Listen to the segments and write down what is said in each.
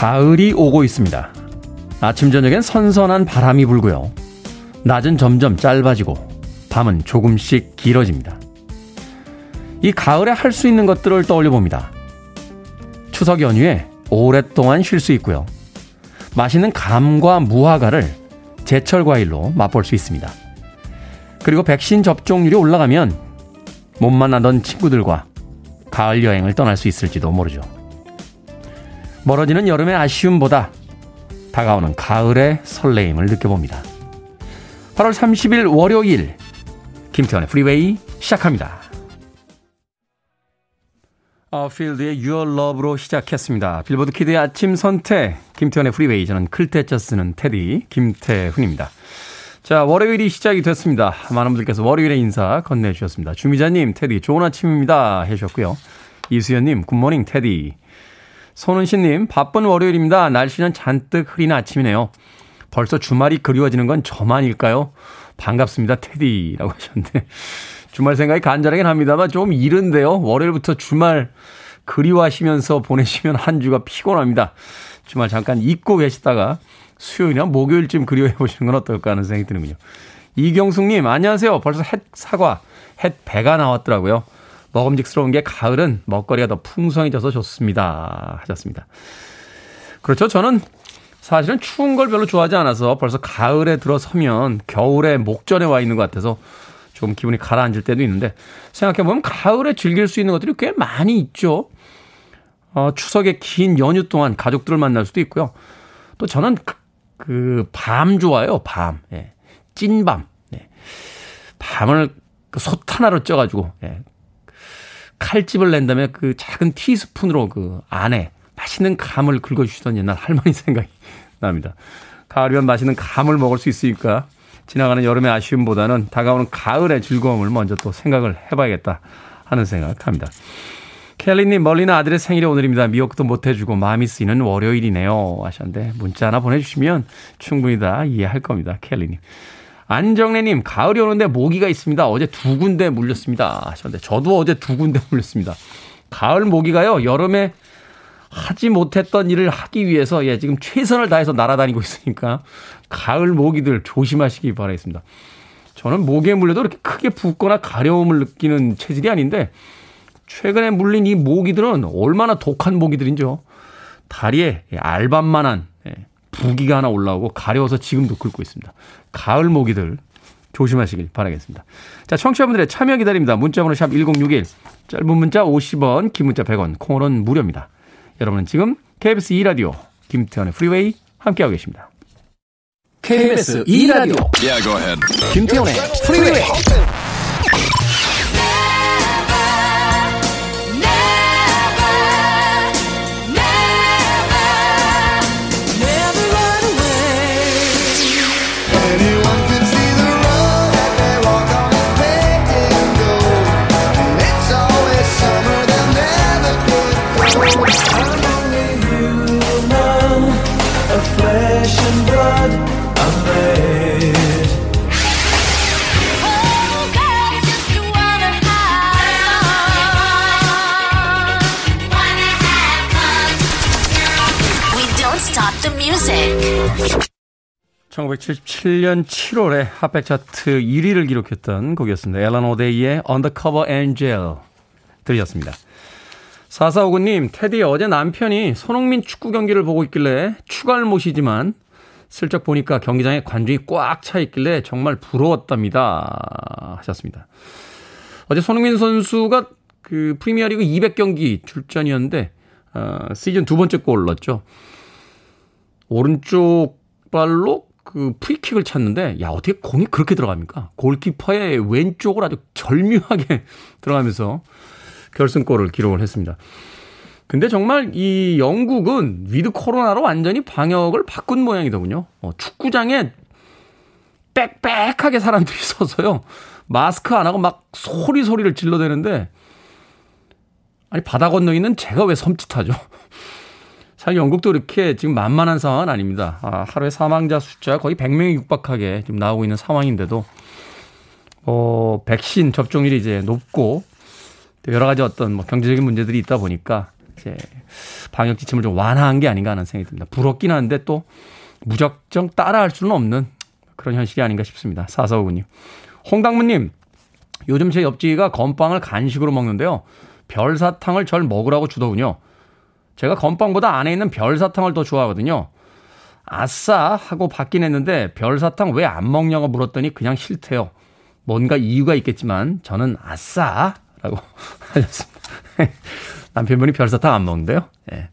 가을이 오고 있습니다. 아침 저녁엔 선선한 바람이 불고요. 낮은 점점 짧아지고 밤은 조금씩 길어집니다. 이 가을에 할 수 있는 것들을 떠올려 봅니다. 추석 연휴에 오랫동안 쉴 수 있고요. 맛있는 감과 무화과를 제철 과일로 맛볼 수 있습니다. 그리고 백신 접종률이 올라가면 못 만나던 친구들과 가을 여행을 떠날 수 있을지도 모르죠. 멀어지는 여름의 아쉬움보다 다가오는 가을의 설레임을 느껴봅니다. 8월 30일 월요일 김태환의 프리웨이 시작합니다. 아웃필드의 Your Love로 시작했습니다. 빌보드 kid의 아침 선택 김태환의 프리웨이 저는 클 태자 쓰는 테디 김태훈입니다. 자 월요일이 시작이 됐습니다. 많은 분들께서 월요일에 인사 건네주셨습니다. 주미자님 테디 좋은 아침입니다 해주셨고요. 이수연님 굿모닝 테디 손은신님, 바쁜 월요일입니다. 날씨는 잔뜩 흐린 아침이네요. 벌써 주말이 그리워지는 건 저만일까요? 반갑습니다, 테디라고 하셨는데. 주말 생각이 간절하긴 합니다만 좀 이른데요. 월요일부터 주말 그리워하시면서 보내시면 한 주가 피곤합니다. 주말 잠깐 잊고 계시다가 수요일이나 목요일쯤 그리워해 보시는 건 어떨까 하는 생각이 드는군요. 이경숙님, 안녕하세요. 벌써 햇 사과, 햇 배가 나왔더라고요. 먹음직스러운 게 가을은 먹거리가 더 풍성해져서 좋습니다. 하셨습니다. 그렇죠. 저는 사실은 추운 걸 별로 좋아하지 않아서 벌써 가을에 들어서면 겨울에 목전에 와 있는 것 같아서 좀 기분이 가라앉을 때도 있는데 생각해보면 가을에 즐길 수 있는 것들이 꽤 많이 있죠. 어, 추석의 긴 연휴 동안 가족들을 만날 수도 있고요. 또 저는 그, 밤 좋아요, 밤. 예. 찐밤. 예. 밤을 그솥 하나로 쪄가지고, 예. 칼집을 낸 다음에 그 작은 티스푼으로 그 안에 맛있는 감을 긁어주시던 옛날 할머니 생각이 납니다. 가을이면 맛있는 감을 먹을 수 있으니까 지나가는 여름의 아쉬움보다는 다가오는 가을의 즐거움을 먼저 또 생각을 해봐야겠다 하는 생각합니다. 켈리님 멀리는 아들의 생일이 오늘입니다. 미역도 못 해주고 마음이 쓰이는 월요일이네요 하셨는데 문자 하나 보내주시면 충분히 다 이해할 겁니다. 켈리님. 안정래님, 가을이 오는데 모기가 있습니다. 어제 두 군데 물렸습니다. 하셨는데, 저도 어제 두 군데 물렸습니다. 가을 모기가요, 여름에 하지 못했던 일을 하기 위해서, 예, 지금 최선을 다해서 날아다니고 있으니까, 가을 모기들 조심하시기 바라겠습니다. 저는 모기에 물려도 이렇게 크게 붓거나 가려움을 느끼는 체질이 아닌데, 최근에 물린 이 모기들은 얼마나 독한 모기들인지요. 다리에 알밤만한 부기가 하나 올라오고 가려워서 지금도 긁고 있습니다. 가을 모기들 조심하시길 바라겠습니다. 자, 청취자분들의 참여 기다립니다. 문자번호 샵 1061, 짧은 문자 50원, 긴 문자 100원, 콩으로는 무료입니다. 여러분은 지금 KBS 2라디오 김태현의 프리웨이 함께하고 계십니다. KBS 2라디오 yeah, 김태현의 프리웨이 1977년 7월에 핫백 차트 1위를 기록했던 곡이었습니다. 엘란 오데이의 Undercover Angel 들으셨습니다. 4459님, 테디 어제 남편이 손흥민 축구 경기를 보고 있길래 추갈못이지만 슬쩍 보니까 경기장에 관중이 꽉 차 있길래 정말 부러웠답니다. 하셨습니다. 어제 손흥민 선수가 그 프리미어리그 200경기 출전이었는데 어, 시즌 두 번째 골을 넣었죠. 오른쪽 발로 그 프리킥을 찼는데 야 어떻게 공이 그렇게 들어갑니까? 골키퍼의 왼쪽을 아주 절묘하게 들어가면서 결승골을 기록을 했습니다. 근데 정말 이 영국은 with 코로나로 완전히 방역을 바꾼 모양이더군요. 어, 축구장에 빽빽하게 사람들이 서서요. 마스크 안 하고 막 소리 소리를 질러대는데 아니 바다 건너 있는 제가 왜 섬찟하죠? 사실 영국도 이렇게 지금 만만한 상황은 아닙니다. 아, 하루에 사망자 숫자 거의 100명이 육박하게 지금 나오고 있는 상황인데도 어, 백신 접종률이 이제 높고 여러 가지 어떤 뭐 경제적인 문제들이 있다 보니까 이제 방역 지침을 좀 완화한 게 아닌가 하는 생각이 듭니다. 부럽긴 한데 또 무작정 따라할 수는 없는 그런 현실이 아닌가 싶습니다. 사사오구님. 홍당무님, 요즘 제 옆집이가 건빵을 간식으로 먹는데요. 별사탕을 절 먹으라고 주더군요. 제가 건빵보다 안에 있는 별사탕을 더 좋아하거든요. 아싸 하고 받긴 했는데 별사탕 왜 안 먹냐고 물었더니 그냥 싫대요. 뭔가 이유가 있겠지만 저는 아싸 라고 하셨습니다. 남편분이 별사탕 안 먹는데요. 예.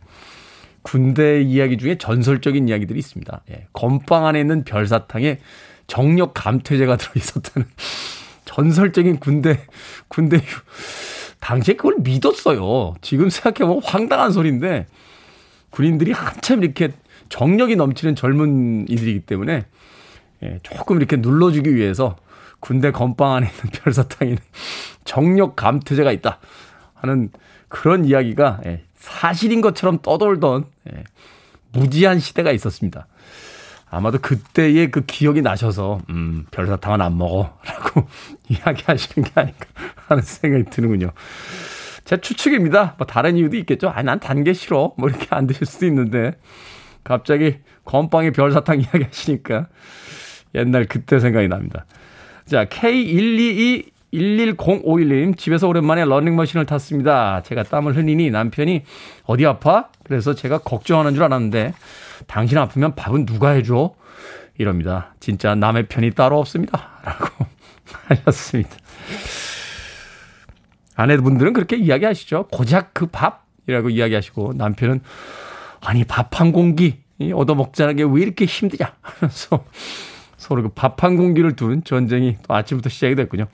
군대 이야기 중에 전설적인 이야기들이 있습니다. 예. 건빵 안에 있는 별사탕에 정력 감퇴제가 들어 있었다는 전설적인 군대, 군대, 당시에 그걸 믿었어요. 지금 생각해보면 황당한 소리인데, 군인들이 한참 이렇게 정력이 넘치는 젊은 이들이기 때문에, 예, 조금 이렇게 눌러주기 위해서 군대 건빵 안에 있는 별사탕에는 정력 감퇴제가 있다 하는 그런 이야기가 예, 사실인 것처럼 떠돌던 예, 무지한 시대가 있었습니다. 아마도 그때의 그 기억이 나셔서 음, 별사탕은 안 먹어라고 이야기하시는 게 아닌가 하는 생각이 드는군요. 제 추측입니다. 뭐 다른 이유도 있겠죠. 아니 난 단 게 싫어. 뭐 이렇게 안 드실 수도 있는데 갑자기 건빵에 별사탕 이야기 하시니까 옛날 그때 생각이 납니다. 자 K122 11051님, 집에서 오랜만에 러닝머신을 탔습니다. 제가 땀을 흘리니 남편이 어디 아파? 그래서 제가 걱정하는 줄 알았는데, 당신 아프면 밥은 누가 해줘? 이럽니다. 진짜 남의 편이 따로 없습니다. 라고 하셨습니다. 아내분들은 그렇게 이야기하시죠. 고작 그 밥이라고 이야기하시고, 남편은 아니, 밥 한 공기 얻어먹자는 게 왜 이렇게 힘드냐? 하면서 서로 그 밥 한 공기를 둔 전쟁이 또 아침부터 시작이 됐군요.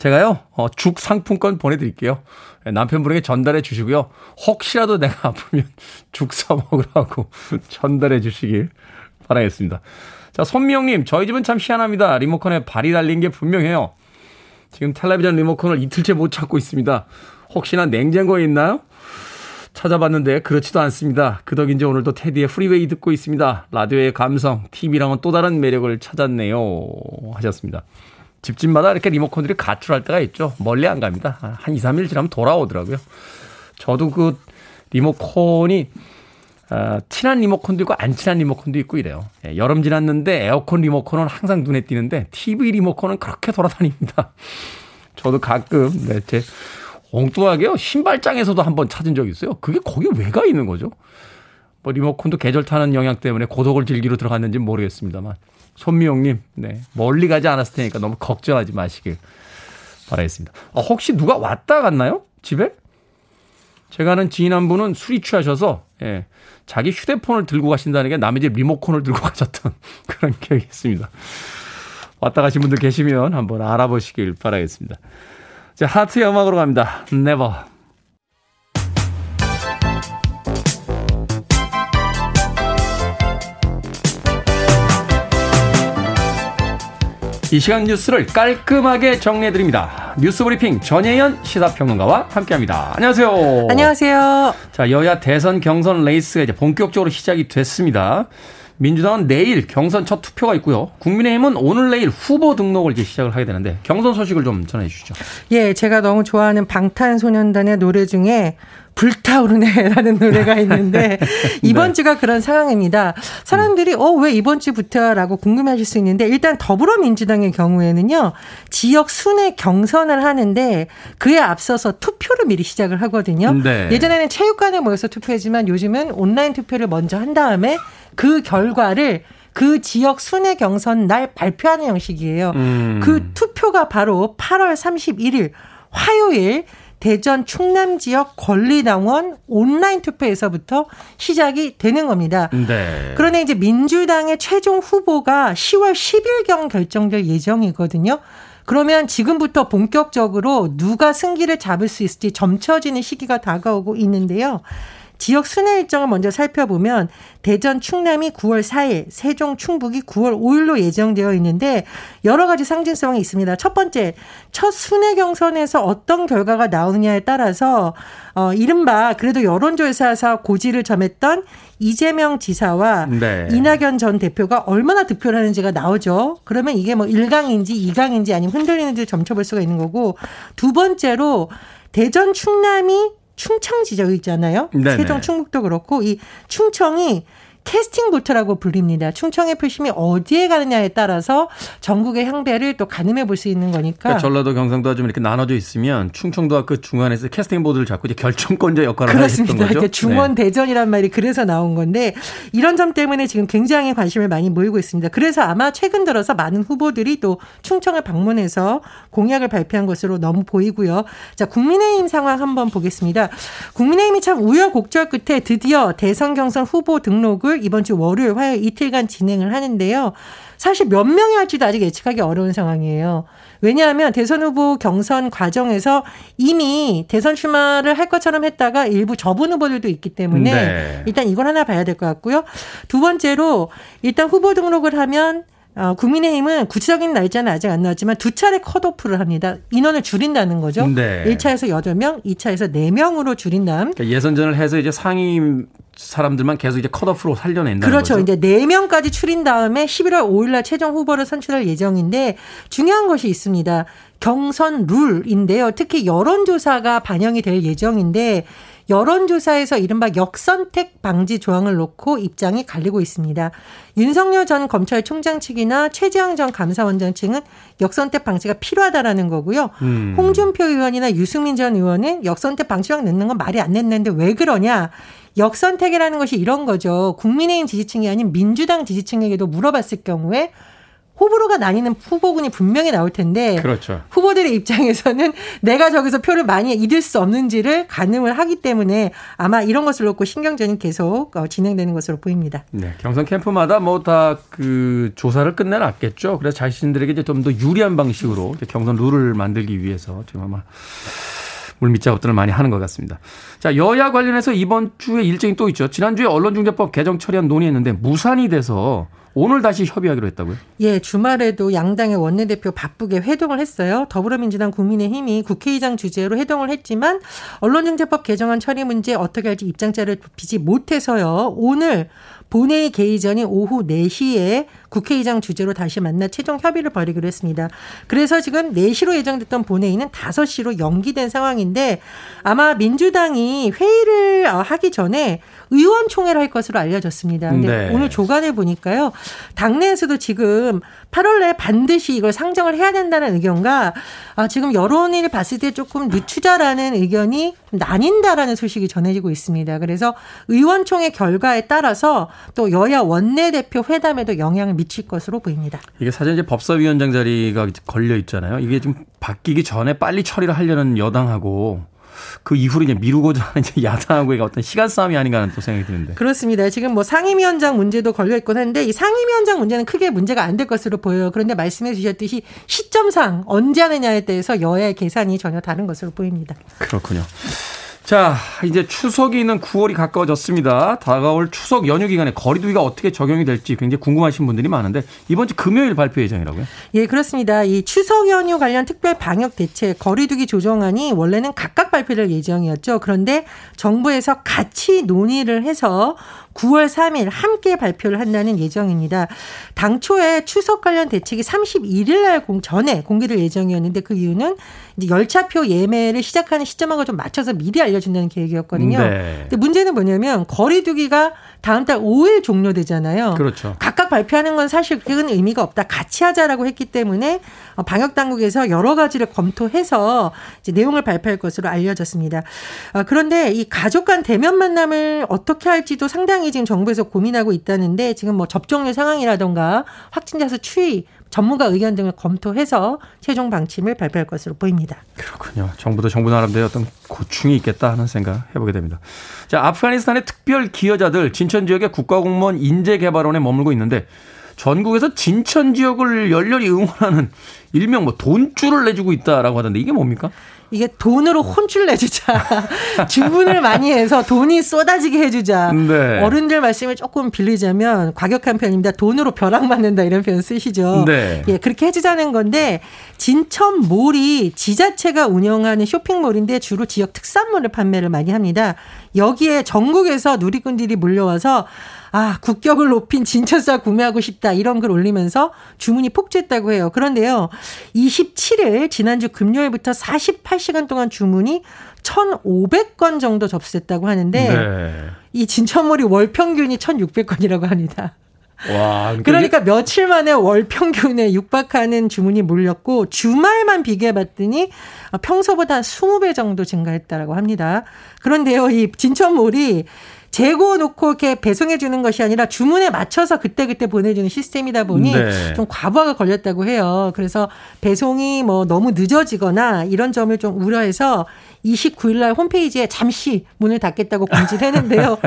제가요, 어, 죽 상품권 보내드릴게요. 예, 남편분에게 전달해 주시고요. 혹시라도 내가 아프면 죽 사먹으라고 전달해 주시길 바라겠습니다. 자, 손미영님, 저희 집은 참 희한합니다. 리모컨에 발이 달린 게 분명해요. 지금 텔레비전 리모컨을 이틀째 못 찾고 있습니다. 혹시나 냉장고에 있나요? 찾아봤는데 그렇지도 않습니다. 그 덕인지 오늘도 테디의 프리웨이 듣고 있습니다. 라디오의 감성, TV랑은 또 다른 매력을 찾았네요. 하셨습니다. 집집마다 이렇게 리모컨들이 가출할 때가 있죠. 멀리 안 갑니다. 한 2, 3일 지나면 돌아오더라고요. 저도 그 리모컨이 어, 친한 리모컨도 있고 안 친한 리모컨도 있고 이래요. 예, 여름 지났는데 에어컨 리모컨은 항상 눈에 띄는데 TV 리모컨은 그렇게 돌아다닙니다. 저도 가끔 네, 제 엉뚱하게요 신발장에서도 한번 찾은 적이 있어요. 그게 거기 왜 가 있는 거죠? 뭐 리모컨도 계절 타는 영향 때문에 고독을 즐기러 들어갔는지 모르겠습니다만 손미영님, 네. 멀리 가지 않았을 테니까 너무 걱정하지 마시길 바라겠습니다. 아, 혹시 누가 왔다 갔나요? 집에? 제가 아는 지인 한 분은 술이 취하셔서, 예. 자기 휴대폰을 들고 가신다는 게 남의 집 리모컨을 들고 가셨던 그런 기억이 있습니다. 왔다 가신 분들 계시면 한번 알아보시길 바라겠습니다. 자, 하트의 음악으로 갑니다. Never. 이 시간 뉴스를 깔끔하게 정리해드립니다. 뉴스 브리핑 전혜연 시사평론가와 함께합니다. 안녕하세요. 안녕하세요. 자, 여야 대선 경선 레이스가 이제 본격적으로 시작이 됐습니다. 민주당은 내일 경선 첫 투표가 있고요. 국민의힘은 오늘 내일 후보 등록을 이제 시작을 하게 되는데 경선 소식을 좀 전해 주시죠. 예, 제가 너무 좋아하는 방탄소년단의 노래 중에 불타오르네라는 노래가 있는데 이번 네. 주가 그런 상황입니다. 사람들이 어 왜 이번 주부터라고 궁금해하실 수 있는데 일단 더불어민주당의 경우에는요 지역 순회 경선을 하는데 그에 앞서서 투표를 미리 시작을 하거든요. 네. 예전에는 체육관에 모여서 투표했지만 요즘은 온라인 투표를 먼저 한 다음에 그 결과를 그 지역 순회 경선 날 발표하는 형식이에요. 음. 그 투표가 바로 8월 31일 화요일 대전 충남 지역 권리당원 온라인 투표에서부터 시작이 되는 겁니다. 네. 그런데 이제 민주당의 최종 후보가 10월 10일경 결정될 예정이거든요. 그러면 지금부터 본격적으로 누가 승기를 잡을 수 있을지 점쳐지는 시기가 다가오고 있는데요. 지역 순회 일정을 먼저 살펴보면 대전 충남이 9월 4일, 세종 충북이 9월 5일로 예정되어 있는데 여러 가지 상징성이 있습니다. 첫 번째, 첫 순회 경선에서 어떤 결과가 나오느냐에 따라서 어 이른바 그래도 여론조사에서 고지를 점했던 이재명 지사와 네. 이낙연 전 대표가 얼마나 득표를 하는지가 나오죠. 그러면 이게 뭐 1강인지 2강인지 아니면 흔들리는지 점쳐볼 수가 있는 거고 두 번째로 대전 충남이 충청 지역 있잖아요. 네네. 세종 충북도 그렇고 이 충청이 캐스팅 보트라고 불립니다. 충청의 표심이 어디에 가느냐에 따라서 전국의 향배를 또 가늠해 볼 수 있는 거니까. 그러니까 전라도 경상도가 좀 이렇게 나눠져 있으면 충청도가 그 중간에서 캐스팅 보드를 잡고 이제 결정권자 역할을 그렇습니다. 했던 거죠. 이렇게 중원 네. 대전이란 말이 그래서 나온 건데 이런 점 때문에 지금 굉장히 관심을 많이 모이고 있습니다. 그래서 아마 최근 들어서 많은 후보들이 또 충청을 방문해서 공약을 발표한 것으로 너무 보이고요. 자, 국민의힘 상황 한번 보겠습니다. 국민의힘이 참 우여곡절 끝에 드디어 대선 경선 후보 등록을 이번 주 월요일, 화요일 이틀간 진행을 하는데요. 사실 몇 명이 할지도 아직 예측하기 어려운 상황이에요. 왜냐하면 대선 후보 경선 과정에서 이미 대선 출마를 할 것처럼 했다가 일부 접은 후보들도 있기 때문에 네. 일단 이걸 하나 봐야 될 것 같고요. 두 번째로 일단 후보 등록을 하면 어, 국민의힘은 구체적인 날짜는 아직 안 나왔지만 두 차례 컷오프를 합니다. 인원을 줄인다는 거죠. 네. 1차에서 8명, 2차에서 4명으로 줄인다음. 그러니까 예선전을 해서 이제 상위 사람들만 계속 이제 컷오프로 살려낸다는 그렇죠. 거죠. 이제 4명까지 추린 다음에 11월 5일 날 최종 후보를 선출할 예정인데 중요한 것이 있습니다. 경선 룰인데요. 특히 여론조사가 반영이 될 예정인데 여론조사에서 이른바 역선택 방지 조항을 놓고 입장이 갈리고 있습니다. 윤석열 전 검찰총장 측이나 최재형 전 감사원장 측은 역선택 방지가 필요하다라는 거고요. 음. 홍준표 의원이나 유승민 전 의원은 역선택 방지령 넣는 건 말이 안 됐는데 왜 그러냐? 역선택이라는 것이 이런 거죠. 국민의힘 지지층이 아닌 민주당 지지층에게도 물어봤을 경우에 호불호가 나뉘는 후보군이 분명히 나올 텐데 그렇죠. 후보들의 입장에서는 내가 저기서 표를 많이 잃을 수 없는지를 가늠을 하기 때문에 아마 이런 것을 놓고 신경전이 계속 어, 진행되는 것으로 보입니다. 네, 경선 캠프마다 뭐 다 그 조사를 끝내놨겠죠. 그래서 자신들에게 이제 좀 더 유리한 방식으로 경선 룰을 만들기 위해서 지금 아마 물밑작 업들을 많이 하는 것 같습니다. 자, 여야 관련해서 이번 주에 일정이 또 있죠. 지난주에 언론중재법 개정 처리안 논의했는데 무산이 돼서 오늘 다시 협의하기로 했다고요? 예, 주말에도 양당의 원내대표 바쁘게 회동을 했어요. 더불어민주당 국민의힘이 국회의장 주재로 회동을 했지만 언론중재법 개정안 처리 문제 어떻게 할지 입장자를 비지 못해서요. 오늘 본회의 개의 전인 오후 4시에 국회의장 주재로 다시 만나 최종 협의를 벌이기로 했습니다. 그래서 지금 4시로 예정됐던 본회의는 5시로 연기된 상황인데 아마 민주당이 회의를 어, 하기 전에 의원총회를 할 것으로 알려졌습니다. 근데 네. 오늘 조간에 보니까요. 당내에서도 지금 8월 내에 반드시 이걸 상정을 해야 된다는 의견과 아, 지금 여론을 봤을 때 조금 늦추자라는 의견이 나뉜다라는 소식이 전해지고 있습니다. 그래서 의원총회 결과에 따라서 또 여야 원내대표 회담에도 영향을 미칠 것으로 보입니다. 이게 사실 이제 법사위원장 자리가 걸려 있잖아요. 이게 좀 바뀌기 전에 빨리 처리를 하려는 여당하고 그 이후로 이제 미루고자 하는 이제 야당하고의 어떤 시간 싸움이 아닌가 하는 또 생각이 드는데. 그렇습니다. 지금 뭐 상임위원장 문제도 걸려 있곤 한데 이 상임위원장 문제는 크게 문제가 안 될 것으로 보여요. 그런데 말씀해 주셨듯이 시점상 언제 하느냐에 대해서 여야의 계산이 전혀 다른 것으로 보입니다. 그렇군요. 자, 이제 추석이 있는 9월이 가까워졌습니다. 다가올 추석 연휴 기간에 거리두기가 어떻게 적용이 될지 굉장히 궁금하신 분들이 많은데 이번 주 금요일 발표 예정이라고요? 예, 그렇습니다. 이 추석 연휴 관련 특별 방역 대책 거리두기 조정안이 원래는 각각 발표될 예정이었죠. 그런데 정부에서 같이 논의를 해서 9월 3일 함께 발표를 한다는 예정입니다. 당초에 추석 관련 대책이 31일 날 공, 전에 공개될 예정이었는데 그 이유는 이제 열차표 예매를 시작하는 시점하고 좀 맞춰서 미리 알려준다는 계획이었거든요. 네. 근데 문제는 뭐냐면 거리두기가 다음 달 5일 종료되잖아요. 그렇죠. 각각 발표하는 건 사실 큰 의미가 없다. 같이 하자라고 했기 때문에 어, 방역 당국에서 여러 가지를 검토해서 이제 내용을 발표할 것으로 알려졌습니다. 어, 그런데 이 가족 간 대면 만남을 어떻게 할지도 상당히 지금 정부에서 고민하고 있다는데 지금 뭐 접종률 상황이라던가 확진자 수 추이 전문가 의견 등을 검토해서 최종 방침을 발표할 것으로 보입니다. 그렇군요. 정부도 정부 나름대로 어떤 고충이 있겠다 하는 생각 해보게 됩니다. 자, 아프가니스탄의 특별 기여자들 진천 지역의 국가공무원 인재 개발원에 머물고 있는데 전국에서 진천 지역을 열렬히 응원하는 일명 뭐 돈줄을 내주고 있다라고 하던데 이게 뭡니까? 이게 돈으로 혼쭐 내주자. 주문을 많이 해서 돈이 쏟아지게 해주자. 네. 어른들 말씀을 조금 빌리자면 과격한 편입니다. 돈으로 벼락 맞는다 이런 표현 쓰시죠. 네. 예, 그렇게 해주자는 건데 진천 몰이 지자체가 운영하는 쇼핑몰인데 주로 지역 특산물을 판매를 많이 합니다. 여기에 전국에서 누리꾼들이 몰려와서 아, 국격을 높인 진천사 구매하고 싶다. 이런 글 올리면서 주문이 폭주했다고 해요. 그런데요. 27일 지난주 금요일부터 48시간 동안 주문이 1,500건 정도 접수됐다고 하는데 네. 이 진천몰이 월 평균이 1,600건이라고 합니다. 와, 그러니까, 그러니까 며칠 만에 월 평균에 육박하는 주문이 몰렸고 주말만 비교해 봤더니 평소보다 20배 정도 증가했다라고 합니다. 그런데요, 이 진천몰이 재고 놓고 이렇게 배송해 주는 것이 아니라 주문에 맞춰서 그때 그때 보내주는 시스템이다 보니 네. 좀 과부하가 걸렸다고 해요. 그래서 배송이 뭐 너무 늦어지거나 이런 점을 좀 우려해서 29일 날 홈페이지에 잠시 문을 닫겠다고 공지를 했는데요.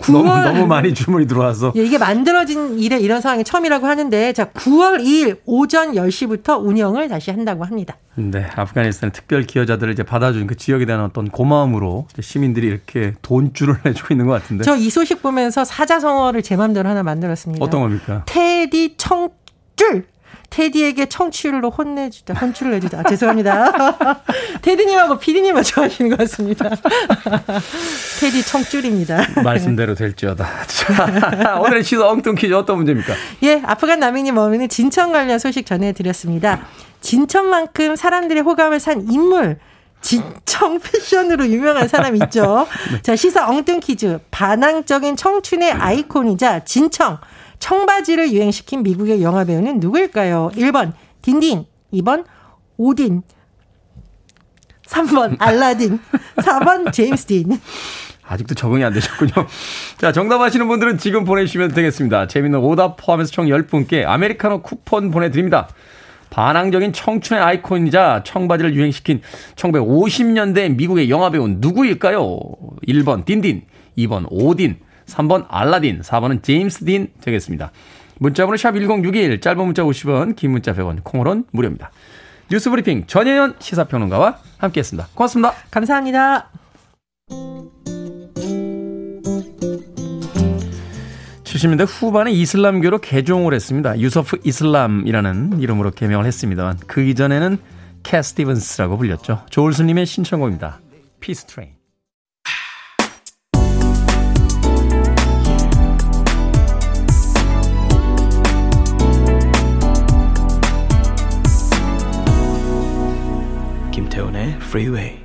9월 너무, 너무 많이 주문이 들어와서 예, 이게 만들어진 일에 이런 상황이 처음이라고 하는데 자 9월 2일 오전 10시부터 운영을 다시 한다고 합니다. 네, 아프가니스탄 특별 기여자들을 이제 받아준 그 지역에 대한 어떤 고마움으로 시민들이 이렇게 돈줄을 내주고 있는 것 같은데. 저 이 소식 보면서 사자성어를 제 맘대로 하나 만들었습니다. 어떤 겁니까? 테디 청줄. 테디에게 청취율로 혼내주자, 혼쭐을 내주자. 아, 죄송합니다. 테디님하고 피디님만 좋아하시는 것 같습니다. 테디 청줄입니다. 말씀대로 될지어다. 자, 오늘의 시사 엉뚱 퀴즈 어떤 문제입니까? 예, 아프간 난민님 어머니는 진천 관련 소식 전해드렸습니다. 진천만큼 사람들의 호감을 산 인물, 진청 패션으로 유명한 사람 있죠. 네. 자, 시사 엉뚱 퀴즈. 반항적인 청춘의 아이콘이자 진청. 청바지를 유행시킨 미국의 영화 배우는 누구일까요? 1번 딘딘, 2번 오딘, 3번 알라딘, 4번 제임스 딘. 아직도 적응이 안 되셨군요. 자, 정답 아시는 분들은 지금 보내주시면 되겠습니다. 재밌는 오답 포함해서 총 10분께 아메리카노 쿠폰 보내드립니다. 반항적인 청춘의 아이콘이자 청바지를 유행시킨 1950년대 미국의 영화배우 누구일까요? 1번 딘딘, 2번 오딘, 3번 알라딘, 4번은 제임스 딘 되겠습니다. 문자번호 샵 1061, 짧은 문자 50원, 긴 문자 100원, 콩으로는 무료입니다. 뉴스 브리핑 전혜연 시사평론가와 함께했습니다. 고맙습니다. 감사합니다. 70년대 후반에 이슬람교로 개종을 했습니다. 유서프 이슬람이라는 이름으로 개명을 했습니다만 그 이전에는 캣 스티븐스라고 불렸죠. 조울수님의 신청곡입니다. Peace Train. Freeway.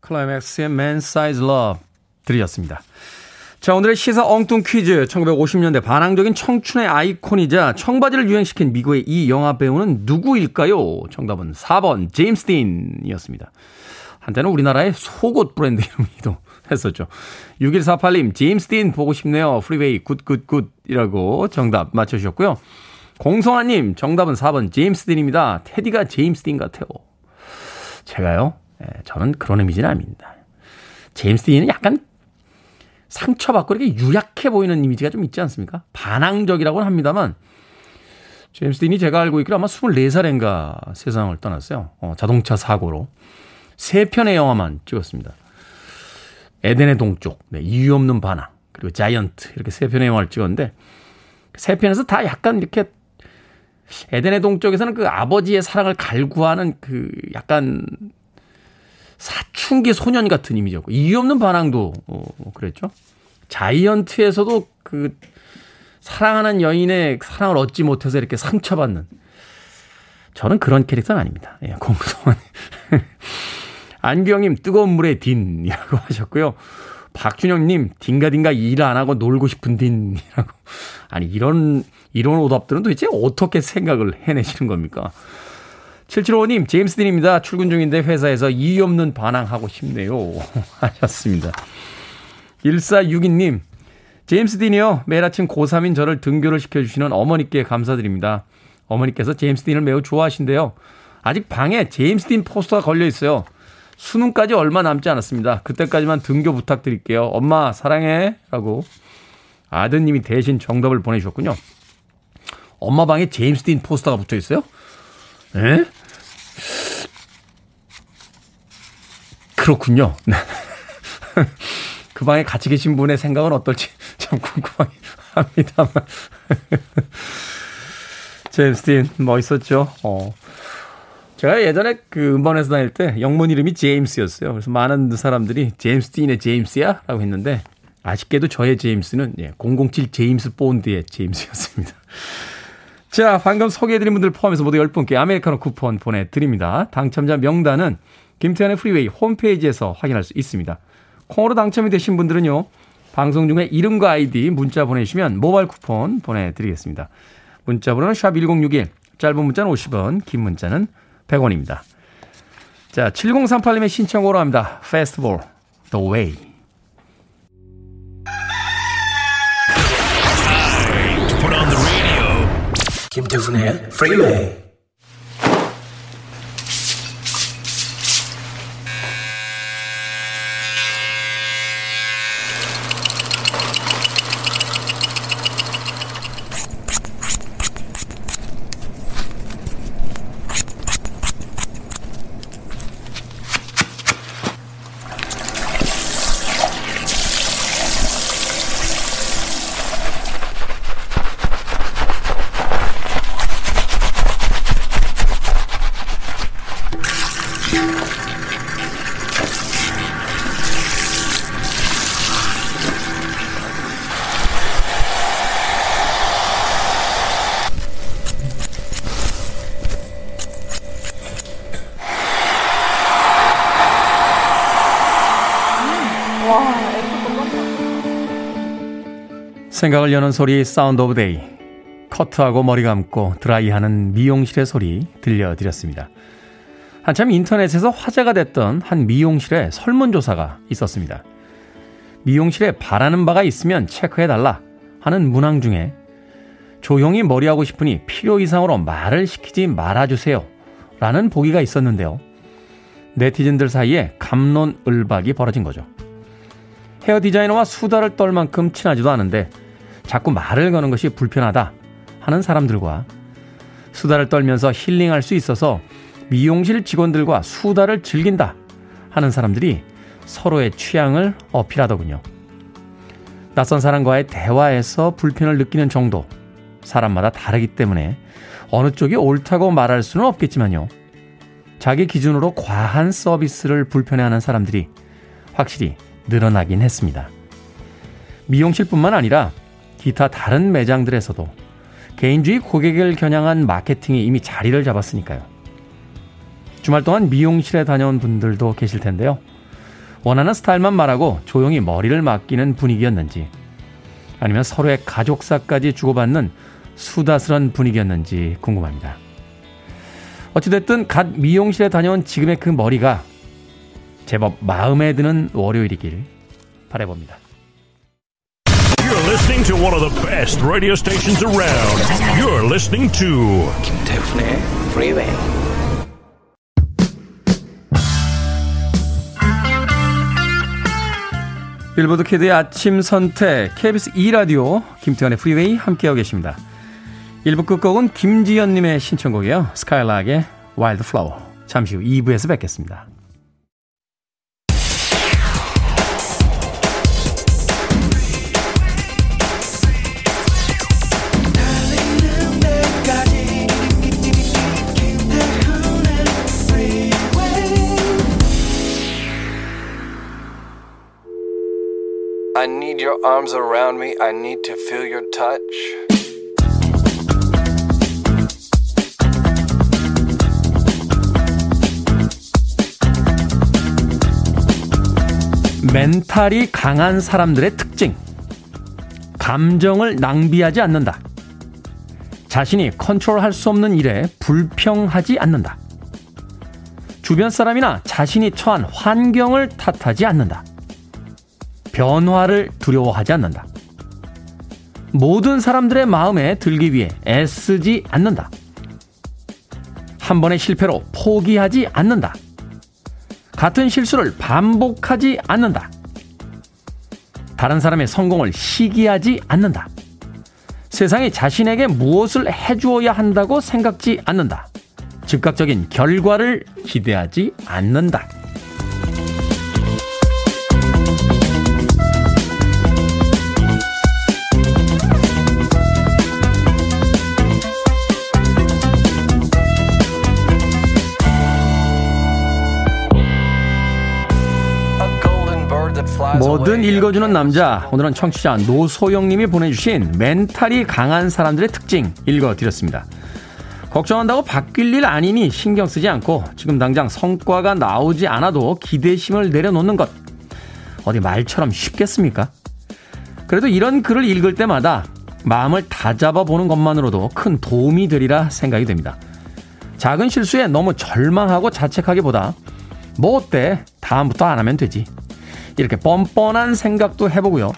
Klymaxx의 Man Size Love 들으셨습니다. 자, 오늘의 시사 엉뚱 퀴즈. 1950년대 반항적인 청춘의 아이콘이자 청바지를 유행시킨 미국의 이 영화 배우는 누구일까요? 정답은 4번 제임스 딘이었습니다. 한때는 우리나라의 속옷 브랜드 이름이기도 했었죠. 6148님, 제임스 딘 보고 싶네요. 프리웨이 good good good이라고 정답 맞춰주셨고요. 공성아님, 정답은 4번 제임스 딘입니다. 테디가 제임스 딘 같아요. 제가요? 예, 저는 그런 이미지는 아닙니다. 제임스 딘은 약간 상처받고 이렇게 유약해 보이는 이미지가 좀 있지 않습니까? 반항적이라고는 합니다만, 제임스 딘이 제가 알고 있기로 아마 24살인가 세상을 떠났어요. 어, 자동차 사고로. 세 편의 영화만 찍었습니다. 에덴의 동쪽, 네, 이유 없는 반항, 그리고 자이언트, 이렇게 세 편의 영화를 찍었는데, 세 편에서 다 약간 이렇게 에덴의 동쪽에서는 그 아버지의 사랑을 갈구하는 그 약간 사춘기 소년 같은 이미지였고 이유 없는 반항도 어, 그랬죠. 자이언트에서도 그 사랑하는 여인의 사랑을 얻지 못해서 이렇게 상처받는 저는 그런 캐릭터는 아닙니다. 예, 공소원. 안경님 뜨거운 물에 딘이라고 하셨고요. 박준영님 딩가딩가 일 안 하고 놀고 싶은 딘이라고 아니 이런 이런 오답들은 도대체 어떻게 생각을 해내시는 겁니까? 7755님, 제임스 딘입니다. 출근 중인데 회사에서 이유 없는 반항하고 싶네요. 하셨습니다. 1462님, 제임스 딘이요. 매일 아침 고3인 저를 등교를 시켜주시는 어머니께 감사드립니다. 어머니께서 제임스 딘을 매우 좋아하신데요. 아직 방에 제임스 딘 포스터가 걸려 있어요. 수능까지 얼마 남지 않았습니다. 그때까지만 등교 부탁드릴게요. 엄마, 사랑해. 라고 아드님이 대신 정답을 보내주셨군요. 엄마 방에 제임스 딘 포스터가 붙어 있어요? 에? 그렇군요. 네. 그 방에 같이 계신 분의 생각은 어떨지 참 궁금하긴 합니다만. 제임스 딘 멋있었죠. 어. 제가 예전에 그 음반에서 다닐 때 영문 이름이 제임스였어요. 그래서 많은 사람들이 제임스 딘의 제임스야? 라고 했는데 아쉽게도 저의 제임스는 예, 007 제임스 본드의 제임스였습니다. 자, 방금 소개해드린 분들 포함해서 모두 10분께 아메리카노 쿠폰 보내드립니다. 당첨자 명단은 김태훈의 프리웨이 홈페이지에서 확인할 수 있습니다. 콩으로 당첨이 되신 분들은요, 방송 중에 이름과 아이디 문자 보내주시면 모바일 쿠폰 보내드리겠습니다. 문자 번호는 샵1061, 짧은 문자는 50원, 긴 문자는 100원입니다. 자, 7038님의 신청으로 합니다. 페스티벌, The Way. 김태훈의 Freeway. 생각을 여는 소리 Sound of Day. 커트하고 머리 감고 드라이하는 미용실의 소리 들려드렸습니다. 한참 인터넷에서 화제가 됐던 한 미용실의 설문조사가 있었습니다. 미용실에 바라는 바가 있으면 체크해달라 하는 문항 중에 조용히 머리하고 싶으니 필요 이상으로 말을 시키지 말아주세요 라는 보기가 있었는데요. 네티즌들 사이에 갑론을박이 벌어진 거죠. 헤어 디자이너와 수다를 떨 만큼 친하지도 않은데 자꾸 말을 거는 것이 불편하다 하는 사람들과 수다를 떨면서 힐링할 수 있어서 미용실 직원들과 수다를 즐긴다 하는 사람들이 서로의 취향을 어필하더군요. 낯선 사람과의 대화에서 불편을 느끼는 정도 사람마다 다르기 때문에 어느 쪽이 옳다고 말할 수는 없겠지만요. 자기 기준으로 과한 서비스를 불편해하는 사람들이 확실히 늘어나긴 했습니다. 미용실뿐만 아니라 기타 다른 매장들에서도 개인주의 고객을 겨냥한 마케팅이 이미 자리를 잡았으니까요. 주말 동안 미용실에 다녀온 분들도 계실 텐데요. 원하는 스타일만 말하고 조용히 머리를 맡기는 분위기였는지 아니면 서로의 가족사까지 주고받는 수다스런 분위기였는지 궁금합니다. 어찌됐든 갓 미용실에 다녀온 지금의 그 머리가 제법 마음에 드는 월요일이길 바래봅니다. Listening to one of the best radio stations around. You're listening to 김태훈의 Freeway. 빌보드 키드의 아침 선택 KBS 2 라디오 김태훈의 프리웨이 함께하고 계십니다. 1부 끝곡은 김지연님의 신청곡이에요. 스카일락의 와일드 플라워. 잠시 후 2부에서 뵙겠습니다. Need your arms around me. I need to feel your touch. 멘탈이 강한 사람들의 특징. 감정을 낭비하지 않는다. 자신이 컨트롤할 수 없는 일에 불평하지 않는다. 주변 사람이나 자신이 처한 환경을 탓하지 않는다. 변화를 두려워하지 않는다. 모든 사람들의 마음에 들기 위해 애쓰지 않는다. 한 번의 실패로 포기하지 않는다. 같은 실수를 반복하지 않는다. 다른 사람의 성공을 시기하지 않는다. 세상이 자신에게 무엇을 해주어야 한다고 생각지 않는다. 즉각적인 결과를 기대하지 않는다. 뭐든 읽어주는 남자. 오늘은 청취자 노소영님이 보내주신 멘탈이 강한 사람들의 특징 읽어드렸습니다. 걱정한다고 바뀔 일 아니니 신경 쓰지 않고 지금 당장 성과가 나오지 않아도 기대심을 내려놓는 것. 어디 말처럼 쉽겠습니까? 그래도 이런 글을 읽을 때마다 마음을 다잡아 보는 것만으로도 큰 도움이 되리라 생각이 됩니다. 작은 실수에 너무 절망하고 자책하기보다 뭐 어때? 다음부터 안 하면 되지. 이렇게 뻔뻔한 생각도 해보고요.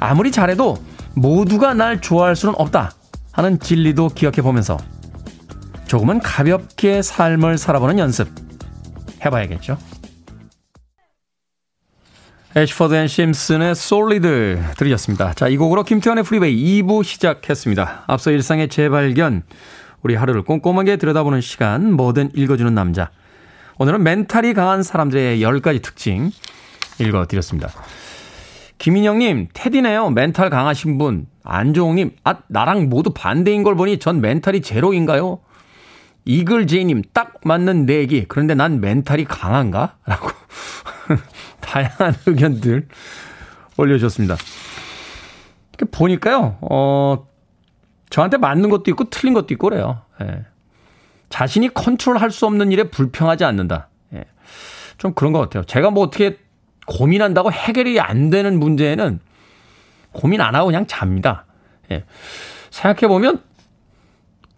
아무리 잘해도 모두가 날 좋아할 수는 없다 하는 진리도 기억해 보면서 조금은 가볍게 삶을 살아보는 연습 해봐야겠죠. 애쉬퍼드 앤 심슨의 Solid 들으셨습니다. 자, 이 곡으로 김태훈의 프리웨이 2부 시작했습니다. 앞서 일상의 재발견, 우리 하루를 꼼꼼하게 들여다보는 시간, 뭐든 읽어주는 남자. 오늘은 멘탈이 강한 사람들의 10가지 특징 읽어드렸습니다. 김인영님, 테디네요. 멘탈 강하신 분. 안종님, 아, 나랑 모두 반대인 걸 보니 전 멘탈이 제로인가요? 이글제이님, 딱 맞는 내 얘기. 그런데 난 멘탈이 강한가? 라고. 다양한 의견들 올려주셨습니다. 보니까요, 어, 저한테 맞는 것도 있고 틀린 것도 있고 그래요. 예. 자신이 컨트롤 할 수 없는 일에 불평하지 않는다. 예. 좀 그런 것 같아요. 제가 뭐 어떻게 고민한다고 해결이 안 되는 문제는 고민 안 하고 그냥 잡니다. 예. 생각해보면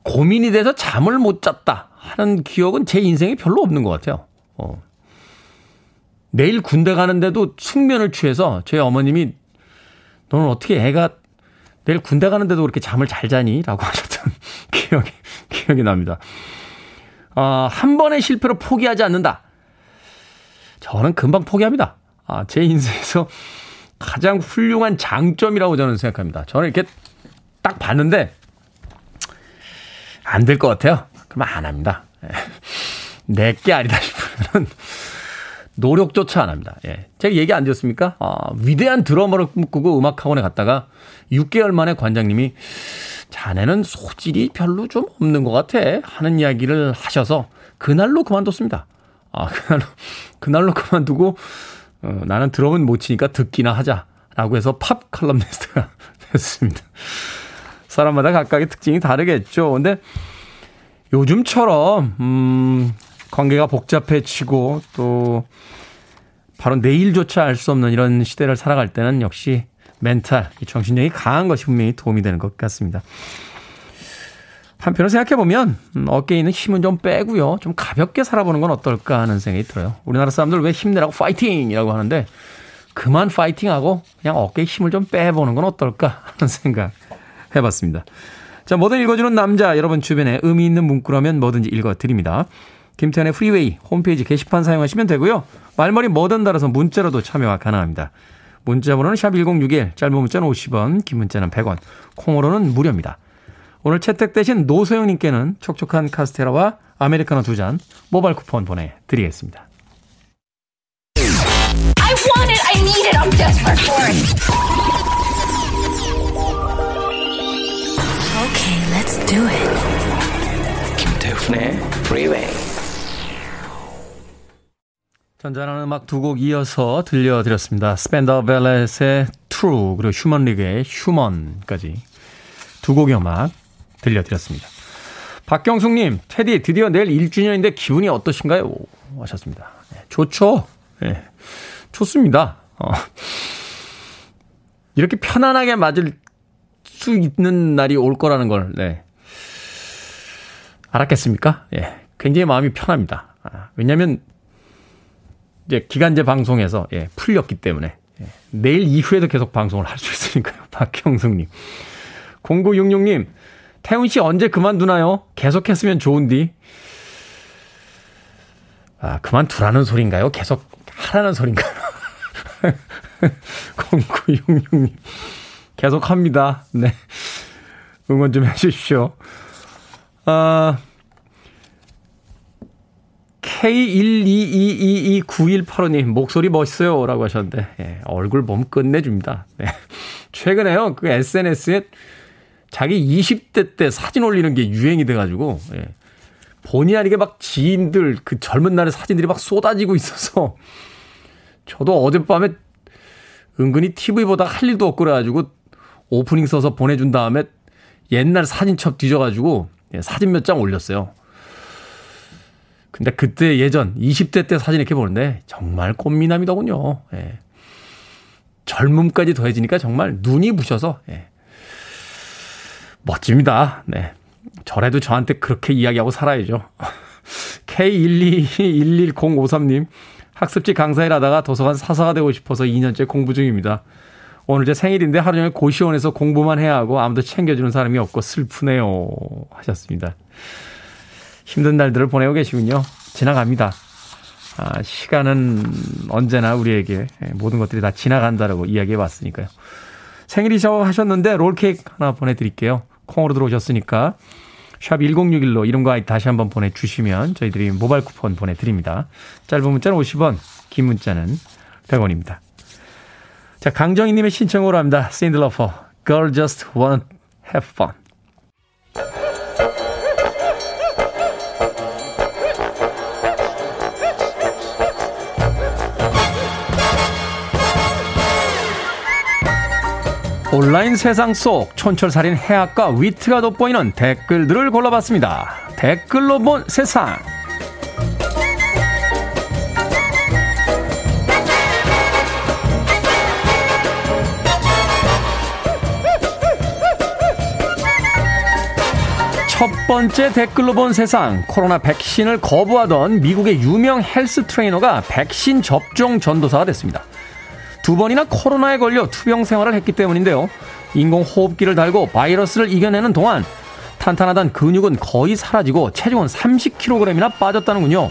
고민이 돼서 잠을 못 잤다 하는 기억은 제 인생에 별로 없는 것 같아요. 어. 내일 군대 가는데도 숙면을 취해서 저희 어머님이 너는 어떻게 애가 내일 군대 가는데도 그렇게 잠을 잘 자니? 라고 하셨던 기억이, 기억이 납니다. 어, 한 번의 실패로 포기하지 않는다. 저는 금방 포기합니다. 아, 제 인생에서 가장 훌륭한 장점이라고 저는 생각합니다. 저는 이렇게 딱 봤는데, 안 될 것 같아요. 그러면 안 합니다. 예. 내게 아니다 싶으면 노력조차 안 합니다. 예. 제가 얘기 안 드렸습니까? 아, 위대한 드러머를 꿈꾸고 음악학원에 갔다가 6개월 만에 관장님이 자네는 소질이 별로 좀 없는 것 같아 하는 이야기를 하셔서 그날로 그만뒀습니다. 아, 그날로, 그날로 그만두고 어, 나는 드럼은 못 치니까 듣기나 하자라고 해서 팝 칼럼니스트가 됐습니다. 사람마다 각각의 특징이 다르겠죠. 근데 요즘처럼 음 관계가 복잡해지고 또 바로 내일조차 알 수 없는 이런 시대를 살아갈 때는 역시 멘탈, 이 정신력이 강한 것이 분명히 도움이 되는 것 같습니다. 한편으로 생각해보면 음, 어깨에 있는 힘은 좀 빼고요. 좀 가볍게 살아보는 건 어떨까 하는 생각이 들어요. 우리나라 사람들 왜 힘내라고 파이팅이라고 하는데 그만 파이팅하고 그냥 어깨에 힘을 좀 빼보는 건 어떨까 하는 생각 해봤습니다. 자, 뭐든 읽어주는 남자 여러분 주변에 의미 있는 문구라면 뭐든지 읽어드립니다. 김태훈의 프리웨이 홈페이지 게시판 사용하시면 되고요. 말머리 뭐든 달아서 문자로도 참여가 가능합니다. 문자 번호는 샵 1061, 짧은 문자는 50원, 긴 문자는 100원, 콩으로는 무료입니다. 오늘 채택되신 노소영님께는 촉촉한 카스테라와 아메리카노 두 잔 모바일 쿠폰 보내드리겠습니다. I want it, I need it, I'm desperate for it. Okay, let's do it. 김태훈의 Freeway. 전자하는 음악 두 곡 이어서 들려드렸습니다. 스펜더 벨렛의 True 그리고 휴먼 리그의 휴먼까지 두 곡의 음악 들려드렸습니다. 박경숙님, 테디 드디어 내일 1주년인데 기분이 어떠신가요? 하셨습니다. 네, 좋죠. 네, 좋습니다. 어. 이렇게 편안하게 맞을 수 있는 날이 올 거라는 걸 네. 알았겠습니까? 예, 굉장히 마음이 편합니다. 아, 왜냐하면 이제 기간제 방송에서 예, 풀렸기 때문에 예, 내일 이후에도 계속 방송을 할 수 있으니까요. 박형숙님. 0966님, 태훈 씨 언제 그만두나요? 계속했으면 좋은디. 아, 그만두라는 소린가요? 계속 하라는 소린가요? 0966님. 계속 합니다. 네. 응원 좀 해주십시오. 아, K122229185님, 목소리 멋있어요. 라고 하셨는데, 예, 얼굴 보면 끝내줍니다. 네. 최근에요, 그 SNS에 자기 20대 때 사진 올리는 게 유행이 돼가지고, 예, 본의 아니게 막 지인들, 그 젊은 날의 사진들이 막 쏟아지고 있어서, 저도 어젯밤에 은근히 TV보다 할 일도 없고 그래가지고 오프닝 써서 보내준 다음에 옛날 사진첩 뒤져가지고 예, 사진 몇 장 올렸어요. 근데 그때 예전 20대 때 사진 이렇게 보는데 정말 꽃미남이더군요. 예. 젊음까지 더해지니까 정말 눈이 부셔서 예. 멋집니다. 네. 저래도 저한테 그렇게 이야기하고 살아야죠. K1211053님 학습지 강사일 하다가 도서관 사사가 되고 싶어서 2년째 공부 중입니다. 오늘 제 생일인데 하루 종일 고시원에서 공부만 해야 하고 아무도 챙겨주는 사람이 없고 슬프네요. 하셨습니다. 힘든 날들을 보내고 계시군요. 지나갑니다. 아, 시간은 언제나 우리에게 모든 것들이 다 지나간다라고 이야기해 왔으니까요. 생일이셔 하셨는데 롤케이크 하나 보내드릴게요. 콩으로 들어오셨으니까 샵 1061로 이름과 아이 다시 한번 보내주시면 저희들이 모바일 쿠폰 보내드립니다. 짧은 문자는 50원, 긴 문자는 100원입니다. 자, 강정희님의 신청으로 합니다. 신들러퍼, Girl Just Wanna Have Fun. 온라인 세상 속 촌철살인 해악과 위트가 돋보이는 댓글들을 골라봤습니다. 댓글로 본 세상. 첫 번째 댓글로 본 세상. 코로나 백신을 거부하던 미국의 유명 헬스 트레이너가 백신 접종 전도사가 됐습니다. 두 번이나 코로나에 걸려 투병 생활을 했기 때문인데요. 인공호흡기를 달고 바이러스를 이겨내는 동안 탄탄하던 근육은 거의 사라지고 체중은 30kg이나 빠졌다는군요.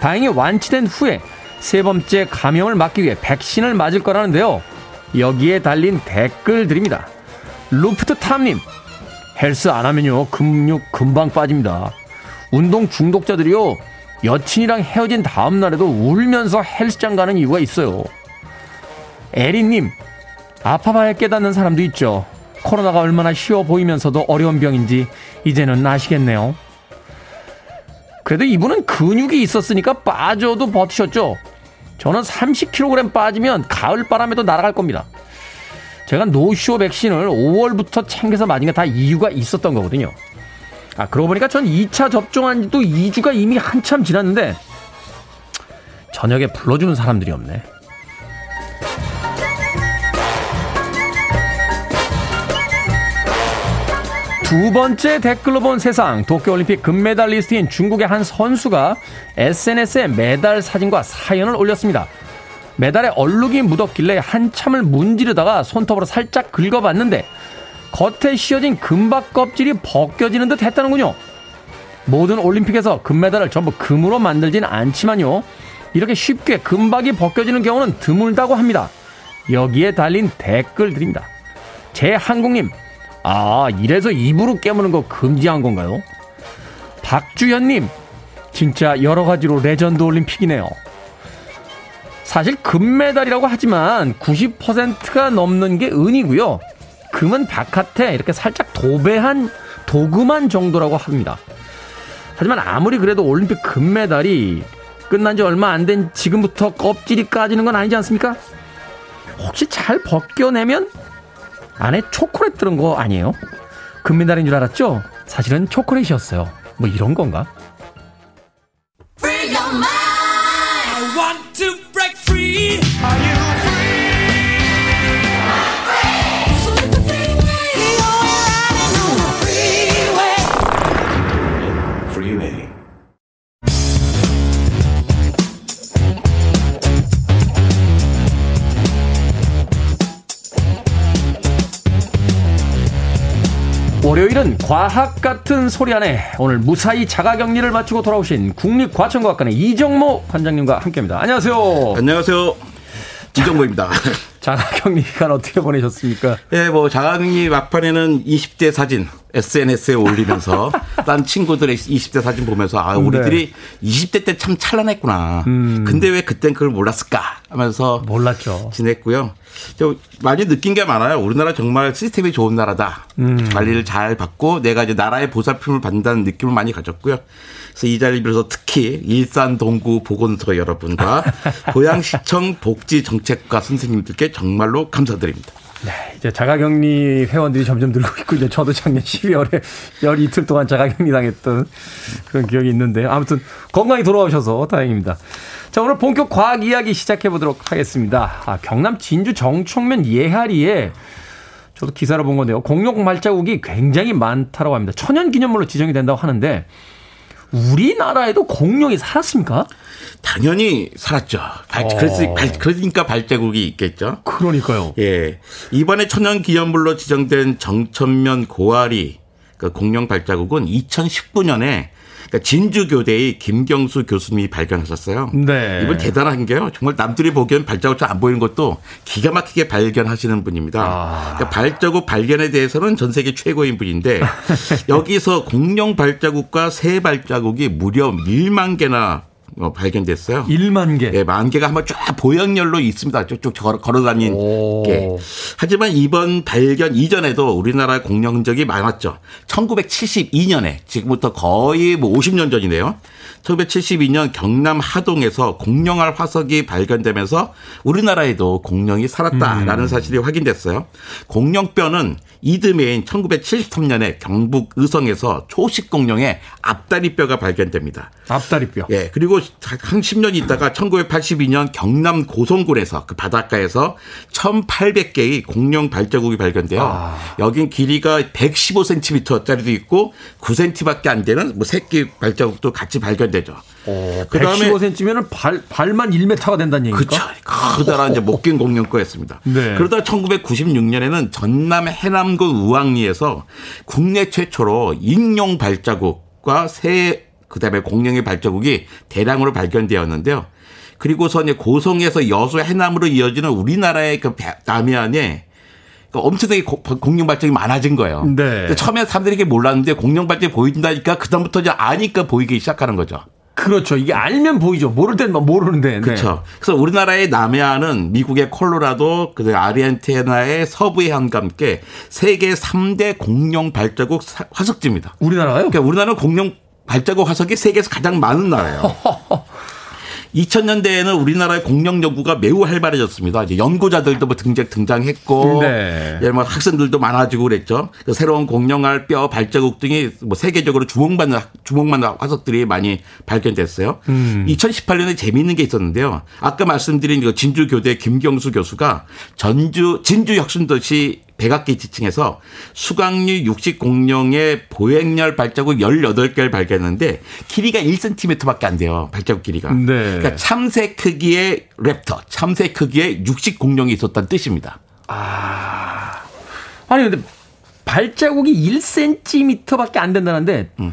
다행히 완치된 후에 세 번째 감염을 막기 위해 백신을 맞을 거라는데요. 여기에 달린 댓글들입니다. 루프트 탐님, 헬스 안 하면요, 근육 금방 빠집니다. 운동 중독자들이요, 여친이랑 헤어진 다음날에도 울면서 헬스장 가는 이유가 있어요. 에리님, 아파봐야 깨닫는 사람도 있죠. 코로나가 얼마나 쉬워 보이면서도 어려운 병인지 이제는 아시겠네요. 그래도 이분은 근육이 있었으니까 빠져도 버티셨죠. 저는 30kg 빠지면 가을 바람에도 날아갈 겁니다. 제가 노쇼 백신을 5월부터 챙겨서 맞은 게 다 이유가 있었던 거거든요. 아, 그러고 보니까 전 2차 접종한 지도 2주가 이미 한참 지났는데 저녁에 불러주는 사람들이 없네. 두 번째 댓글로 본 세상 도쿄올림픽 금메달리스트인 중국의 한 선수가 SNS에 메달 사진과 사연을 올렸습니다. 메달에 얼룩이 묻었길래 한참을 문지르다가 손톱으로 살짝 긁어봤는데 겉에 씌어진 금박 껍질이 벗겨지는 듯 했다는군요. 모든 올림픽에서 금메달을 전부 금으로 만들진 않지만요. 이렇게 쉽게 금박이 벗겨지는 경우는 드물다고 합니다. 여기에 달린 댓글들입니다. 제 한국님, 아, 이래서 입으로 깨무는 거 금지한 건가요? 박주현님, 진짜 여러 가지로 레전드 올림픽이네요. 사실 금메달이라고 하지만 90%가 넘는 게 은이고요. 금은 바깥에 이렇게 살짝 도배한 도금한 정도라고 합니다. 하지만 아무리 그래도 올림픽 금메달이 끝난 지 얼마 안 된 지금부터 껍질이 까지는 건 아니지 않습니까? 혹시 잘 벗겨내면 안에 초콜릿 들은 거 아니에요? 금메달인 줄 알았죠? 사실은 초콜릿이었어요. 뭐 이런 건가? 월요일은 과학 같은 소리 안에 오늘 무사히 자가격리를 마치고 돌아오신 국립과천과학관의 이정모 관장님과 함께합니다. 안녕하세요. 안녕하세요. 이정모입니다. 자가격리 기간 어떻게 보내셨습니까? 예, 뭐 자가격리 막판에는 20대 사진 SNS에 올리면서 딴 친구들의 20대 사진 보면서 아 우리들이 네. 20대 때 참 찬란했구나. 음. 근데 왜 그땐 그걸 몰랐을까 하면서 몰랐죠. 지냈고요. 저 많이 느낀 게 많아요. 우리나라 정말 시스템이 좋은 나라다. 음. 관리를 잘 받고 내가 이제 나라의 보살핌을 받는다는 느낌을 많이 가졌고요. 그래서 이 자리를 빌어서 특히 일산 동구 보건소 여러분과 고양시청 복지 정책과 선생님들께 정말로 감사드립니다. 네, 이제 자가격리 회원들이 점점 늘고 있고 이제 저도 작년 12월에 열 이틀 동안 자가격리 당했던 그런 기억이 있는데 아무튼 건강히 돌아오셔서 다행입니다. 자, 오늘 본격 과학 이야기 시작해 보도록 하겠습니다. 아, 경남 진주 정청면 예하리에 저도 기사를 본 건데요. 공룡 발자국이 굉장히 많다라고 합니다. 천연 기념물로 지정이 된다고 하는데 우리나라에도 공룡이 살았습니까? 당연히 살았죠. 발, 어. 그러니까 발자국이 있겠죠. 그러니까요. 예. 이번에 천연 기념물로 지정된 정천면 고아리 그 공룡 발자국은 2019년에 그러니까 진주교대의 김경수 교수님이 발견하셨어요. 네. 이분 대단한 게요. 정말 남들이 보기엔 발자국 잘안 보이는 것도 기가 막히게 발견하시는 분입니다. 아. 그러니까 발자국 발견에 대해서는 전 세계 최고인 분인데 여기서 공룡 발자국과 새 발자국이 무려 1만 개나 어, 발견됐어요. 1만 개. 예, 만 개가 한번 쫙 보행열로 있습니다. 쭉쭉 걸어 다닌 오. 게. 하지만 이번 발견 이전에도 우리나라 공룡 흔적이 많았죠. 1972년에 지금부터 거의 뭐 50년 전이네요. 1972년 경남 하동에서 공룡알 화석이 발견되면서 우리나라에도 공룡이 살았다라는 사실이 확인됐어요. 공룡뼈는 이듬해인 1973년에 경북 의성에서 초식 공룡의 앞다리뼈가 발견됩니다. 앞다리뼈. 예, 그리고 한 10년 있다가 1982년 경남 고성군에서 그 바닷가에서 1,800개의 공룡 발자국이 발견돼요. 아. 여긴 길이가 115cm짜리도 있고 9cm밖에 안 되는 뭐 새끼 발자국도 같이 발견되죠. 그다음에 115cm면은 발 발만 1m가 된다는 얘기입니까? 그렇죠. 커다란 이제 목긴 공룡 거였습니다. 네. 그러다 1996년에는 전남 해남 군 우왕리에서 국내 최초로 익룡 발자국과 새 그다음에 공룡의 발자국이 대량으로 발견되었는데요. 그리고서 이제 고성에서 여수 해남으로 이어지는 우리나라의 그 배- 남해안에 그 엄청나게 고- 공룡 발자국이 많아진 거예요. 네. 처음에 사람들이 이게 몰랐는데 공룡 발자국이 보인다니까 그다음부터 이제 아니까 보이기 시작하는 거죠. 그렇죠. 이게 알면 보이죠. 모를 땐 모르는데. 네. 그렇죠. 그래서 우리나라의 남해안은 미국의 콜로라도, 그다음에 아르헨티나의 서부의 항과 함께 세계 3대 공룡 발자국 사- 화석지입니다. 우리나라요? 그러니까 우리나라는 공룡 발자국 화석이 세계에서 가장 많은 나라예요. 2000년대에는 우리나라의 공룡 연구가 매우 활발해졌습니다. 이제 연구자들도 뭐 등장 등장했고, 네. 예, 뭐 학생들도 많아지고 그랬죠. 그 새로운 공룡알 뼈 발자국 등이 뭐 세계적으로 주목받는 주목받는 화석들이 많이 발견됐어요. 2018년에 재미있는 게 있었는데요. 아까 말씀드린 그 진주 교대 김경수 교수가 전주 진주 혁신도시 백악기 지층에서 수강류 육식 공룡의 보행열 발자국 18개를 발견했는데 길이가 1cm밖에 안 돼요. 발자국 길이가. 네. 그러니까 참새 크기의 랩터, 참새 크기의 육식 공룡이 있었다는 뜻입니다. 아니 근데 발자국이 1cm밖에 안 된다는데 음.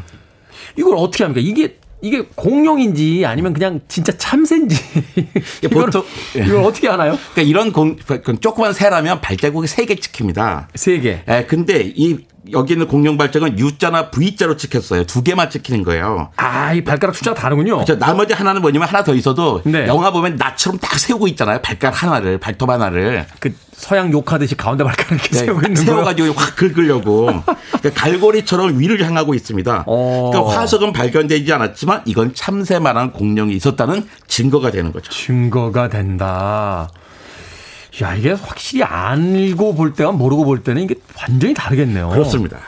이걸 어떻게 합니까? 이게 이게 공룡인지 아니면 그냥 진짜 참새인지 이걸, 보통- 이걸 어떻게 하나요? 그러니까 이런 공, 그 조그만 새라면 발자국이 3개 찍힙니다. 세 개. 예, 근데 이 여기 있는 공룡 발자국은 U자나 V자로 찍혔어요. 두 개만 찍히는 거예요. 아, 이 발가락 숫자가 다르군요. 저 나머지 하나는 뭐냐면 하나 더 있어도 네. 영화 보면 나처럼 딱 세우고 있잖아요. 발가락 하나를, 발톱 하나를. 그 서양 욕하듯이 가운데 발가락 이렇게 네, 세우고 딱 있는 거예요. 세워가지고 확 긁으려고. 그러니까 갈고리처럼 위를 향하고 있습니다. 어. 그러니까 화석은 발견되지 않았지만 이건 참새만한 공룡이 있었다는 증거가 되는 거죠. 증거가 된다. 야, 이게 확실히 알고 볼 때와 모르고 볼 때는 이게 완전히 다르겠네요. 그렇습니다.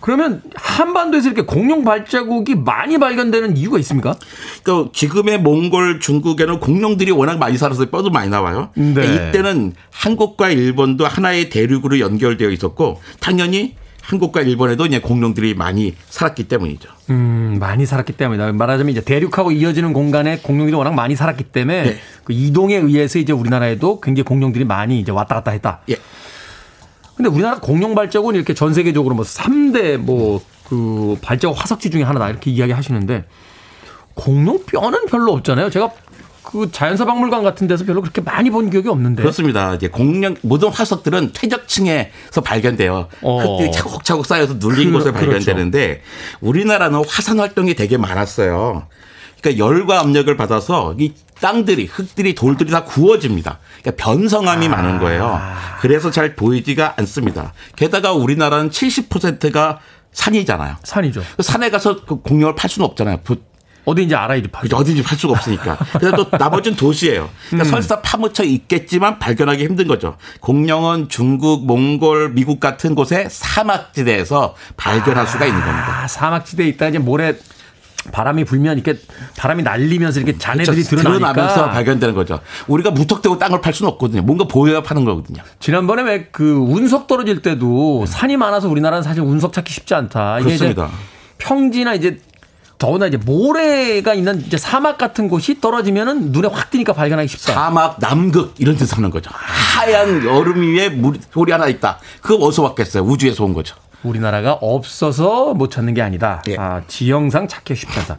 그러면 한반도에서 이렇게 공룡 발자국이 많이 발견되는 이유가 있습니까? 그러니까 지금의 몽골, 중국에는 공룡들이 워낙 많이 살아서 뼈도 많이 나와요. 네. 그러니까 이때는 한국과 일본도 하나의 대륙으로 연결되어 있었고 당연히 한국과 일본에도 이제 공룡들이 많이 살았기 때문이죠. 음, 많이 살았기 때문이다. 말하자면 이제 대륙하고 이어지는 공간에 공룡들이 워낙 많이 살았기 때문에 네. 그 이동에 의해서 이제 우리나라에도 굉장히 공룡들이 많이 이제 왔다 갔다 했다. 예. 근데 우리나라 공룡 발자국은 이렇게 전 세계적으로 뭐 3대 뭐 그 발자국 화석지 중에 하나다 이렇게 이야기 하시는데 공룡 뼈는 별로 없잖아요. 제가 그 자연사 박물관 같은 데서 별로 그렇게 많이 본 기억이 없는데. 그렇습니다. 이제 공룡 모든 화석들은 퇴적층에서 발견돼요. 어. 흙들이 차곡차곡 쌓여서 눌린 그- 곳에 그렇죠. 발견되는데 우리나라는 화산 활동이 되게 많았어요. 그러니까 열과 압력을 받아서 이 땅들이 흙들이 돌들이 다 구워집니다. 그러니까 변성함이 많은 거예요. 그래서 잘 보이지가 않습니다. 게다가 우리나라는 70%가 산이잖아요. 산이죠. 그 산에 가서 그 공룡을 팔 수는 없잖아요. 부- 어디인지 알아야지 팔. 그죠? 어딘지 팔 수가 없으니까. 그래서 또 나머지는 도시예요. 그러니까 설사 파묻혀 있겠지만 발견하기 힘든 거죠. 공룡은 중국, 몽골, 미국 같은 곳의 사막지대에서 발견할 수가 있는 겁니다. 아, 사막지대에 있다 이제 모래 바람이 불면 이렇게 바람이 날리면서 이렇게 잔해들이 그렇죠. 드러나니까 드러나면서 발견되는 거죠. 우리가 무턱대고 땅을 팔 수는 없거든요. 뭔가 보여야 파는 거거든요. 지난번에 왜 그 운석 떨어질 때도 산이 많아서 우리나라는 사실 운석 찾기 쉽지 않다. 이게 그렇습니다. 평지나 이제 더구나 이제 모래가 있는 이제 사막 같은 곳이 떨어지면은 눈에 확 띄니까 발견하기 쉽다. 사막, 남극 이런 데서 사는 거죠. 하얀 얼음 위에 물, 돌이 하나 있다. 그거 어디서 왔겠어요? 우주에서 온 거죠. 우리나라가 없어서 못 찾는 게 아니다. 예. 아, 지형상 찾기 쉽지 않다.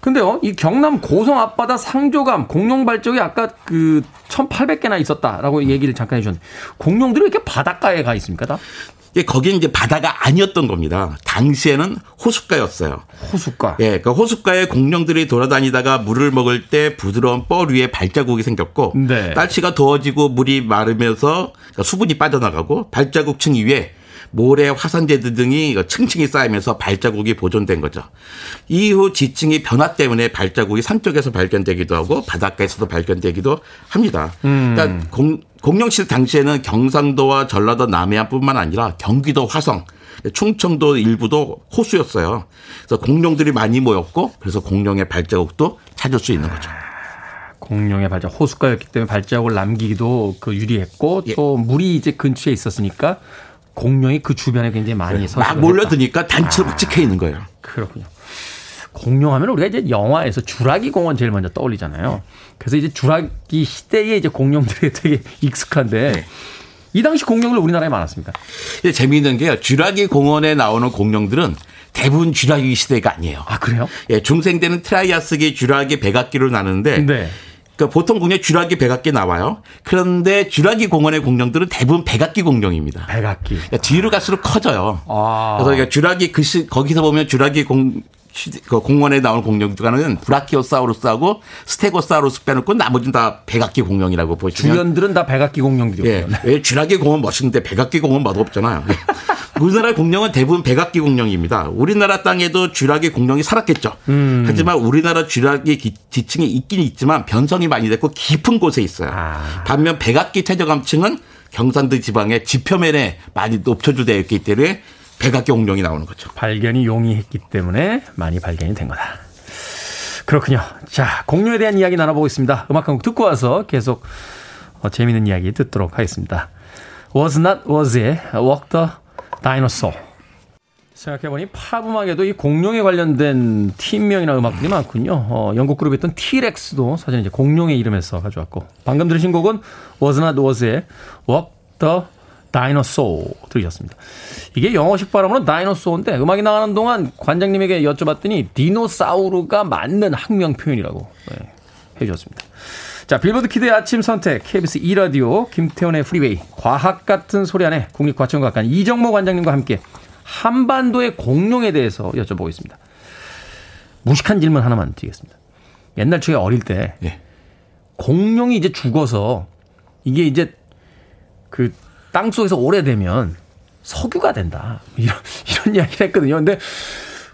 근데요, 이 경남 고성 앞바다 상조감 공룡 발적이 아까 그 1,800개나 있었다라고 얘기를 잠깐 해주셨는데 공룡들이 왜 이렇게 바닷가에 가 있습니까? 다 예, 거기는 이제 바다가 아니었던 겁니다. 당시에는 호숫가였어요. 호숫가. 예, 그 호숫가에 공룡들이 돌아다니다가 물을 먹을 때 부드러운 뻘 위에 발자국이 생겼고 네. 날씨가 더워지고 물이 마르면서 수분이 빠져나가고 발자국 층 위에 모래, 화산재들 등이 층층이 쌓이면서 발자국이 보존된 거죠. 이후 지층이 변화 때문에 발자국이 산 쪽에서 발견되기도 하고 바닷가에서도 발견되기도 합니다. 그러니까 공, 공룡 시대 당시에는 경상도와 전라도 남해안뿐만 아니라 경기도 화성, 충청도 일부도 호수였어요. 그래서 공룡들이 많이 모였고 그래서 공룡의 발자국도 찾을 수 있는 거죠. 공룡의 발자국 호숫가였기 때문에 발자국을 남기기도 그 유리했고 예. 또 물이 이제 근처에 있었으니까 공룡이 그 주변에 굉장히 많이 서 네, 막 몰려드니까 단체로 막 찍혀 있는 거예요. 그렇군요. 공룡 하면 우리가 이제 영화에서 주라기 공원 제일 먼저 떠올리잖아요. 그래서 이제 주라기 시대에 이제 공룡들이 되게 익숙한데 네. 이 당시 공룡들 우리나라에 많았습니까? 근데 재미있는 게요. 쥐라기 공원에 나오는 공룡들은 대부분 쥐라기 시대가 아니에요. 아 그래요? 예, 중생 때는 트라이아스기, 쥐라기, 백악기로 나누는데 네. 그러니까 보통 공룡 쥐라기, 백악기 나와요. 그런데 쥐라기 공원의 공룡들은 대부분 백악기 공룡입니다. 백악기. 그러니까 뒤로 갈수록 커져요. 아. 그래서 그러니까 쥐라기 그 시, 거기서 보면 쥐라기 공 시- 그 공원에 나오는 공룡들과는 브라키오사우루스하고 스테고사우루스 빼놓고 나머지는 다 백악기 공룡이라고 보시면 주연들은 다 백악기 공룡들이었요 예. 왜 쥐라기 공원 멋있는데 백악기 공원 멋없잖아요. 예. 우리나라 공룡은 대부분 백악기 공룡입니다. 우리나라 땅에도 쥐라기 공룡이 살았겠죠. 하지만 우리나라 쥐라기 기- 지층이 있긴 있지만 변성이 많이 됐고 깊은 곳에 있어요. 반면 백악기 퇴적암층은 경상도 지방의 지표면에 많이 높쳐주되어 있기 때문에 백악기 공룡이 나오는 거죠. 발견이 용이했기 때문에 많이 발견이 된 거다. 그렇군요. 자, 공룡에 대한 이야기 나눠보겠습니다. 음악 한 곡 듣고 와서 계속 어, 재미있는 이야기 듣도록 하겠습니다. Was Not Was의 Walk the Dinosaur. 생각해보니 팝 음악에도 이 공룡에 관련된 팀명이나 음악들이 많군요. 어, 영국 그룹이었던 T-Rex도 사실 이제 공룡의 이름에서 가져왔고 방금 들으신 곡은 Was Not Was의 Walk the Dinosaur 들으셨습니다. 이게 영어식 발음으로 dinosaur인데 음악이 나가는 동안 관장님에게 여쭤봤더니 디노사우루가 맞는 학명 표현이라고 네, 해주셨습니다. 자, 빌보드 키드의 아침 선택, KBS 2라디오, 김태훈의 프리웨이, 과학 같은 소리 하네 국립과천과학관 이정모 관장님과 함께 한반도의 공룡에 대해서 여쭤보고 있습니다. 무식한 질문 하나만 드리겠습니다. 옛날 저희 어릴 때 예. 공룡이 이제 죽어서 이게 이제 그 땅 속에서 오래되면 석유가 된다. 이런, 이런 이야기를 했거든요. 근데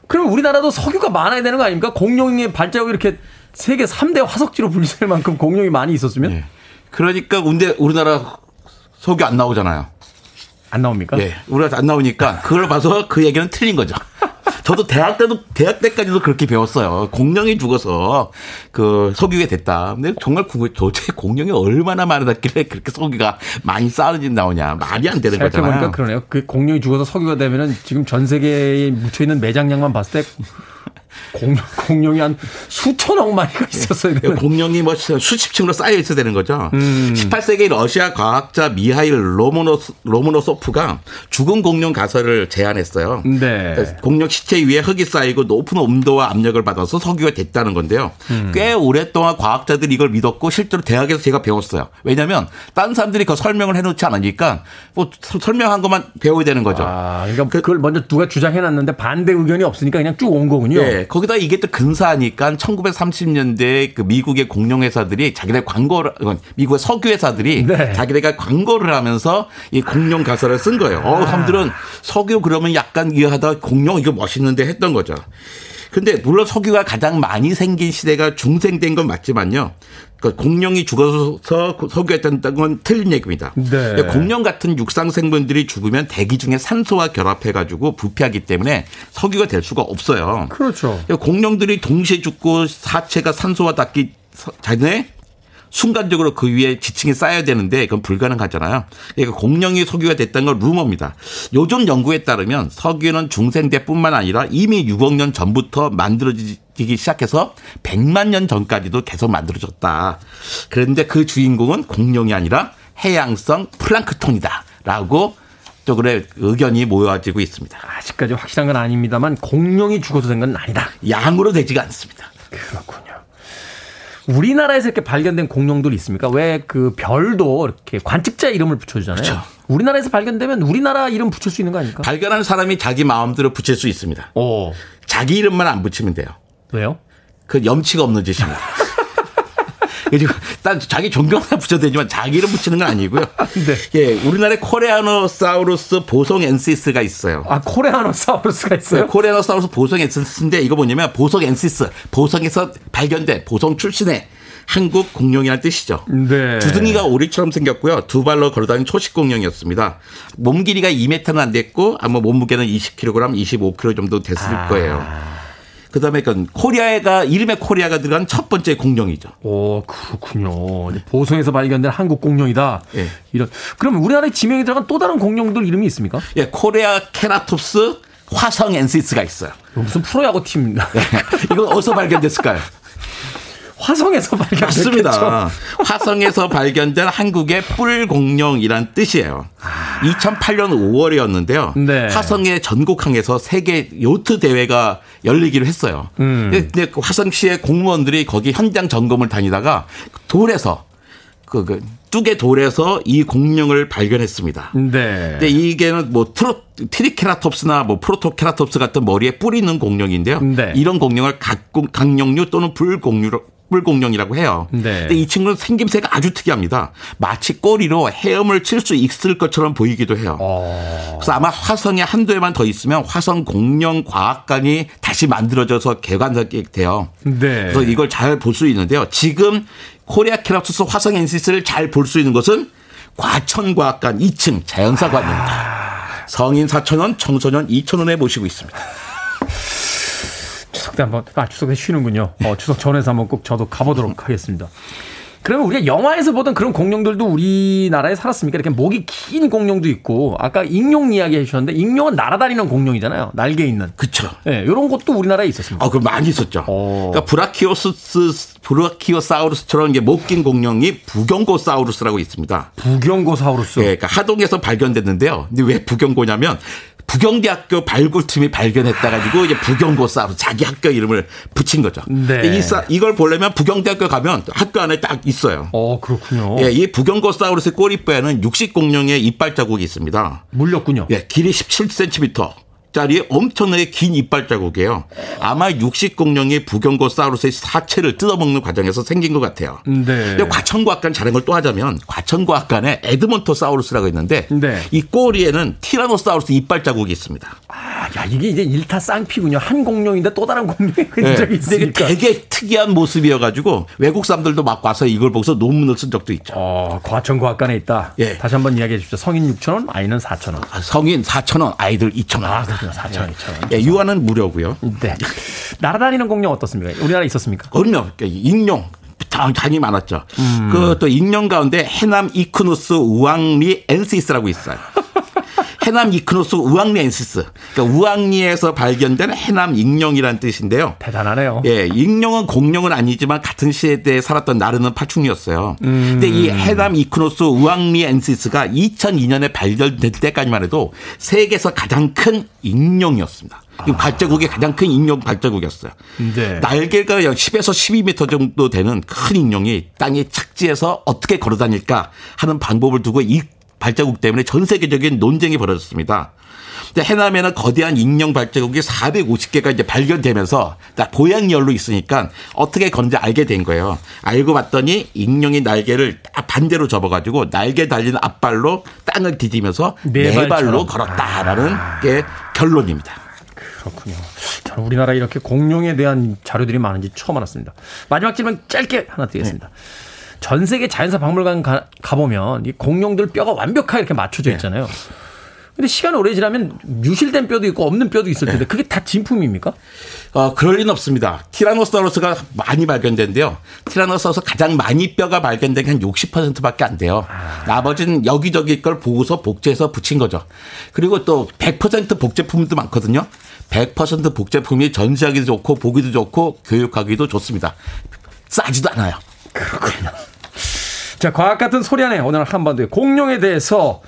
그럼 우리나라도 석유가 많아야 되는 거 아닙니까? 공룡의 발자국이 이렇게 세계 3대 화석지로 분류될 만큼 공룡이 많이 있었으면 예. 그러니까 근데 우리나라 석유 안 나오잖아요. 안 나옵니까? 예. 우리가 안 나오니까 그걸 봐서 그 얘기는 틀린 거죠. 저도 대학 때도 대학 때까지도 그렇게 배웠어요. 공룡이 죽어서 그 석유가 됐다. 근데 정말. 도대체 공룡이 얼마나 많았길래 그렇게 석유가 많이 쌓아진 나오냐. 말이 안 되는 거잖아요. 생각해보니까 그러네요. 그 공룡이 죽어서 석유가 되면은 지금 전 세계에 묻혀 있는 매장량만 봤을 때 공룡, 공룡이 한 수천억 마리가 있었어야 되는. 공룡이 뭐 수십 층으로 쌓여 있어야 되는 거죠. 음. 18세기 러시아 과학자 미하일 로모노, 로모노소프가 죽은 공룡 가설을 제안했어요. 네. 공룡 시체 위에 흙이 쌓이고 높은 온도와 압력을 받아서 석유가 됐다는 건데요. 음. 꽤 오랫동안 과학자들이 이걸 믿었고 실제로 대학에서 제가 배웠어요. 왜냐하면 다른 사람들이 그 설명을 해놓지 않으니까 뭐 서- 설명한 것만 배워야 되는 거죠. 아, 그러니까 그걸 먼저 누가 주장해놨는데 반대 의견이 없으니까 그냥 쭉 온 거군요. 예. 거기다 이게 또 근사하니까 1930년대 그 미국의 공룡회사들이 자기네 광고를, 미국의 석유 회사들이 네. 자기네가 광고를 하면서 이 공룡 가사를 쓴 거예요. 어, 사람들은 석유 그러면 약간 이해하다 공룡 이거 멋있는데 했던 거죠. 근데 물론 석유가 가장 많이 생긴 시대가 중생된 건 맞지만요. 그러니까 공룡이 죽어서 석유했다는 건 틀린 얘기입니다. 네. 공룡 같은 육상 생물들이 죽으면 대기 중에 산소와 결합해가지고 부패하기 때문에 석유가 될 수가 없어요. 그렇죠. 공룡들이 동시에 죽고 사체가 산소와 닿기 전에 순간적으로 그 위에 지층이 쌓여야 되는데 그건 불가능하잖아요. 그러니까 공룡이 석유가 됐다는 건 루머입니다. 요즘 연구에 따르면 석유는 중생대뿐만 아니라 이미 6억 년 전부터 만들어지기 시작해서 100만 년 전까지도 계속 만들어졌다. 그런데 그 주인공은 공룡이 아니라 해양성 플랑크톤이다라고 쪽으로 의견이 모여지고 있습니다. 아직까지 확실한 건 아닙니다만 공룡이 죽어서 된 건 아니다. 양으로 되지가 않습니다. 그렇군요. 우리나라에서 이렇게 발견된 공룡들이 있습니까? 왜 그 별도 이렇게 관측자 이름을 붙여주잖아요. 그렇죠. 우리나라에서 발견되면 우리나라 이름 붙일 수 있는 거 아닙니까? 발견하는 사람이 자기 마음대로 붙일 수 있습니다. 오. 자기 이름만 안 붙이면 돼요. 왜요? 그 염치가 없는 짓입니다. 그리고 딴 자기 존경만 붙여도 되지만 자기 이름 붙이는 건 아니고요. 네. 예, 우리나라에 코레아노사우루스 보성엔시스가 있어요. 아, 코레아노사우루스가 있어요? 네, 코레아노사우루스 보성엔시스인데 이거 뭐냐면 보성엔시스, 보성에서 발견된 보성 출신의 한국 공룡이라는 뜻이죠. 네. 주둥이가 오리처럼 생겼고요. 두 발로 걸어다니는 초식 공룡이었습니다. 몸 길이가 2m는 안 됐고 아마 몸무게는 20kg, 25kg 정도 됐을 아. 거예요. 그다음에 그 코리아가 이름에 코리아가 들어간 첫 번째 공룡이죠. 오, 그렇군요. 보성에서 발견된 한국 공룡이다. 예. 이런. 그러면 우리나라에 지명이 들어간 또 다른 공룡들 이름이 있습니까? 예, 코리아 케라톱스 화성 엔시스가 있어요. 무슨 프로야구 팀입니다. 이건 어디서 발견됐을까요? 화성에서 발견됐죠. 맞습니다. 화성에서 발견된 한국의 뿔 공룡이란 뜻이에요. 2008년 5월이었는데요. 네. 화성의 전곡항에서 세계 요트 대회가 열리기로 했어요. 음. 근데 그 화성시의 공무원들이 거기 현장 점검을 다니다가 돌에서 그, 그 뚝의 돌에서 이 공룡을 발견했습니다. 네. 근데 이게는 뭐 트로 트리케라톱스나 뭐 프로토케라톱스 같은 머리에 있는 공룡인데요. 네. 이런 공룡을 각공, 각룡류 또는 불공룡 뿔공룡이라고 해요. 네. 근데 이 친구는 생김새가 아주 특이합니다. 마치 꼬리로 헤엄을 칠 수 있을 것처럼 보이기도 해요. 어. 그래서 아마 화성에 한두 해만 더 있으면 화성 공룡 과학관이 다시 만들어져서 개관하게 돼요. 네. 그래서 이걸 잘 볼 수 있는데요. 지금 코리아 케라톱스 화성 엔시스를 잘 볼 수 있는 것은 과천과학관 2층 자연사관입니다. 성인 4,000원, 청소년 2,000원에 모시고 있습니다. 추석 때 한번 아 추석 때 쉬는군요. 어, 추석 전에서 한번 꼭 저도 가보도록 하겠습니다. 그러면 우리가 영화에서 보던 그런 공룡들도 우리나라에 살았습니까? 이렇게 목이 긴 공룡도 있고 아까 익룡 이야기 해주셨는데 익룡은 날아다니는 공룡이잖아요. 날개 있는. 그렇죠. 예, 이런 것도 우리나라에 있었습니다. 아, 그 많이 있었죠. 어. 그러니까 브라키오스 브라키오사우루스처럼 이게 목긴 공룡이 부경고사우루스라고 있습니다. 부경고사우루스. 예, 그러니까 하동에서 발견됐는데요. 근데 왜 부경고냐면 부경대학교 발굴팀이 발견했다 가지고 이제 부경고사우루스 자기 학교 이름을 붙인 거죠. 네. 이 사- 이걸 보려면 부경대학교 가면 학교 안에 딱 있어요. 어 그렇군요. 예, 이 부경고사우루스 꼬리뼈에는 육식 공룡의 이빨 자국이 있습니다. 물렸군요. 예, 길이 17cm. 짜리 엄청나게 긴 이빨 자국이에요. 아마 육식 공룡이 부경고 사우루스의 사체를 뜯어먹는 과정에서 생긴 것 같아요. 네. 근데 과천과학관 자랑 걸 또 하자면 과천과학관에 에드먼토 사우루스라고 있는데 네. 이 꼬리에는 티라노사우루스 이빨 자국이 있습니다. 아, 야 이게 이제 일타 쌍피군요. 한 공룡인데 또 다른 공룡의 네. 흔적이 이게 있으니까. 되게 특이한 모습이어가지고 외국 사람들도 막 와서 이걸 보고서 논문을 쓴 적도 있죠. 어, 과천과학관에 있다. 예. 다시 한번 이야기해 주십시오. 성인 6천 원, 아이는 4천 원. 아, 성인 4,000원, 아이들 2,000원. 아, 그렇군요. 4천 원, 2천 원. 예, 유아는 무료고요. 네. 날아다니는 공룡 어떻습니까? 우리나라에 있었습니까? 그럼요. 그러니까 익룡. 당연히 많았죠. 그 또 익룡 가운데 해남 이크누스 우왕리 엔시스라고 있어요. 해남 이크누스 우왕리 엔시스. 그러니까 우왕리에서 발견된 해남 익룡이라는 뜻인데요. 대단하네요. 예, 익룡은 공룡은 아니지만 같은 시대에 살았던 나르는 파충류였어요. 근데 이 해남 이크노스 우왕리 엔시스가 2002년에 발견될 때까지만 해도 세계에서 가장 큰 익룡이었습니다. 이 발자국이 가장 큰 익룡 발자국이었어요. 네. 날개가 약 10에서 12m 정도 되는 큰 익룡이 땅에 착지해서 어떻게 걸어 다닐까 하는 방법을 두고 이 발자국 때문에 전 세계적인 논쟁이 벌어졌습니다. 근데 해남에는 거대한 익룡 발자국이 450개가 이제 발견되면서 딱 보양열로 있으니까 어떻게 건지 알게 된 거예요. 알고 봤더니 익룡이 날개를 딱 반대로 접어가지고 날개 달린 앞발로 땅을 디디면서 네 네. 발로 걸었다라는 게 결론입니다. 그렇군요. 저는 우리나라에 이렇게 공룡에 대한 자료들이 많은지 처음 알았습니다. 마지막 질문 짧게 하나 드리겠습니다. 네. 전 세계 자연사 박물관 가, 가보면 이 공룡들 뼈가 완벽하게 이렇게 맞춰져 있잖아요. 근데 시간이 오래 지나면 유실된 뼈도 있고 없는 뼈도 있을 텐데 그게 다 진품입니까? 어, 그럴 리는 없습니다. 티라노사우루스가 많이 발견된데요. 티라노사우루스 가장 많이 뼈가 발견된 게 한 60%밖에 안 돼요. 나머지는 여기저기 걸 보고서 복제해서 붙인 거죠. 그리고 또 100% 복제품도 많거든요. 100% 복제품이 전시하기도 좋고 보기도 좋고 교육하기도 좋습니다. 싸지도 않아요. 자, 과학 같은 소리 안에 오늘 한반도의 공룡에 대해서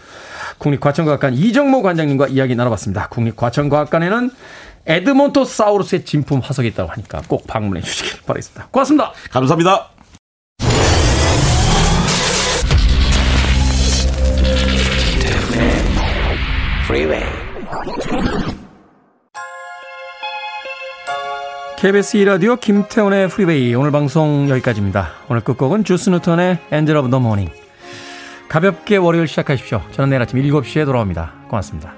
국립과천과학관 이정모 관장님과 이야기 나눠봤습니다. 국립과천과학관에는 에드몬토사우루스의 진품 화석이 있다고 하니까 꼭 방문해 주시길 바라겠습니다. 고맙습니다. 감사합니다. Freeway. KBS 2라디오 김태훈의 프리베이 오늘 방송 여기까지입니다. 오늘 끝곡은 주스 누턴의 Angel of the Morning 가볍게 월요일 시작하십시오. 저는 내일 아침 7시에 돌아옵니다. 고맙습니다.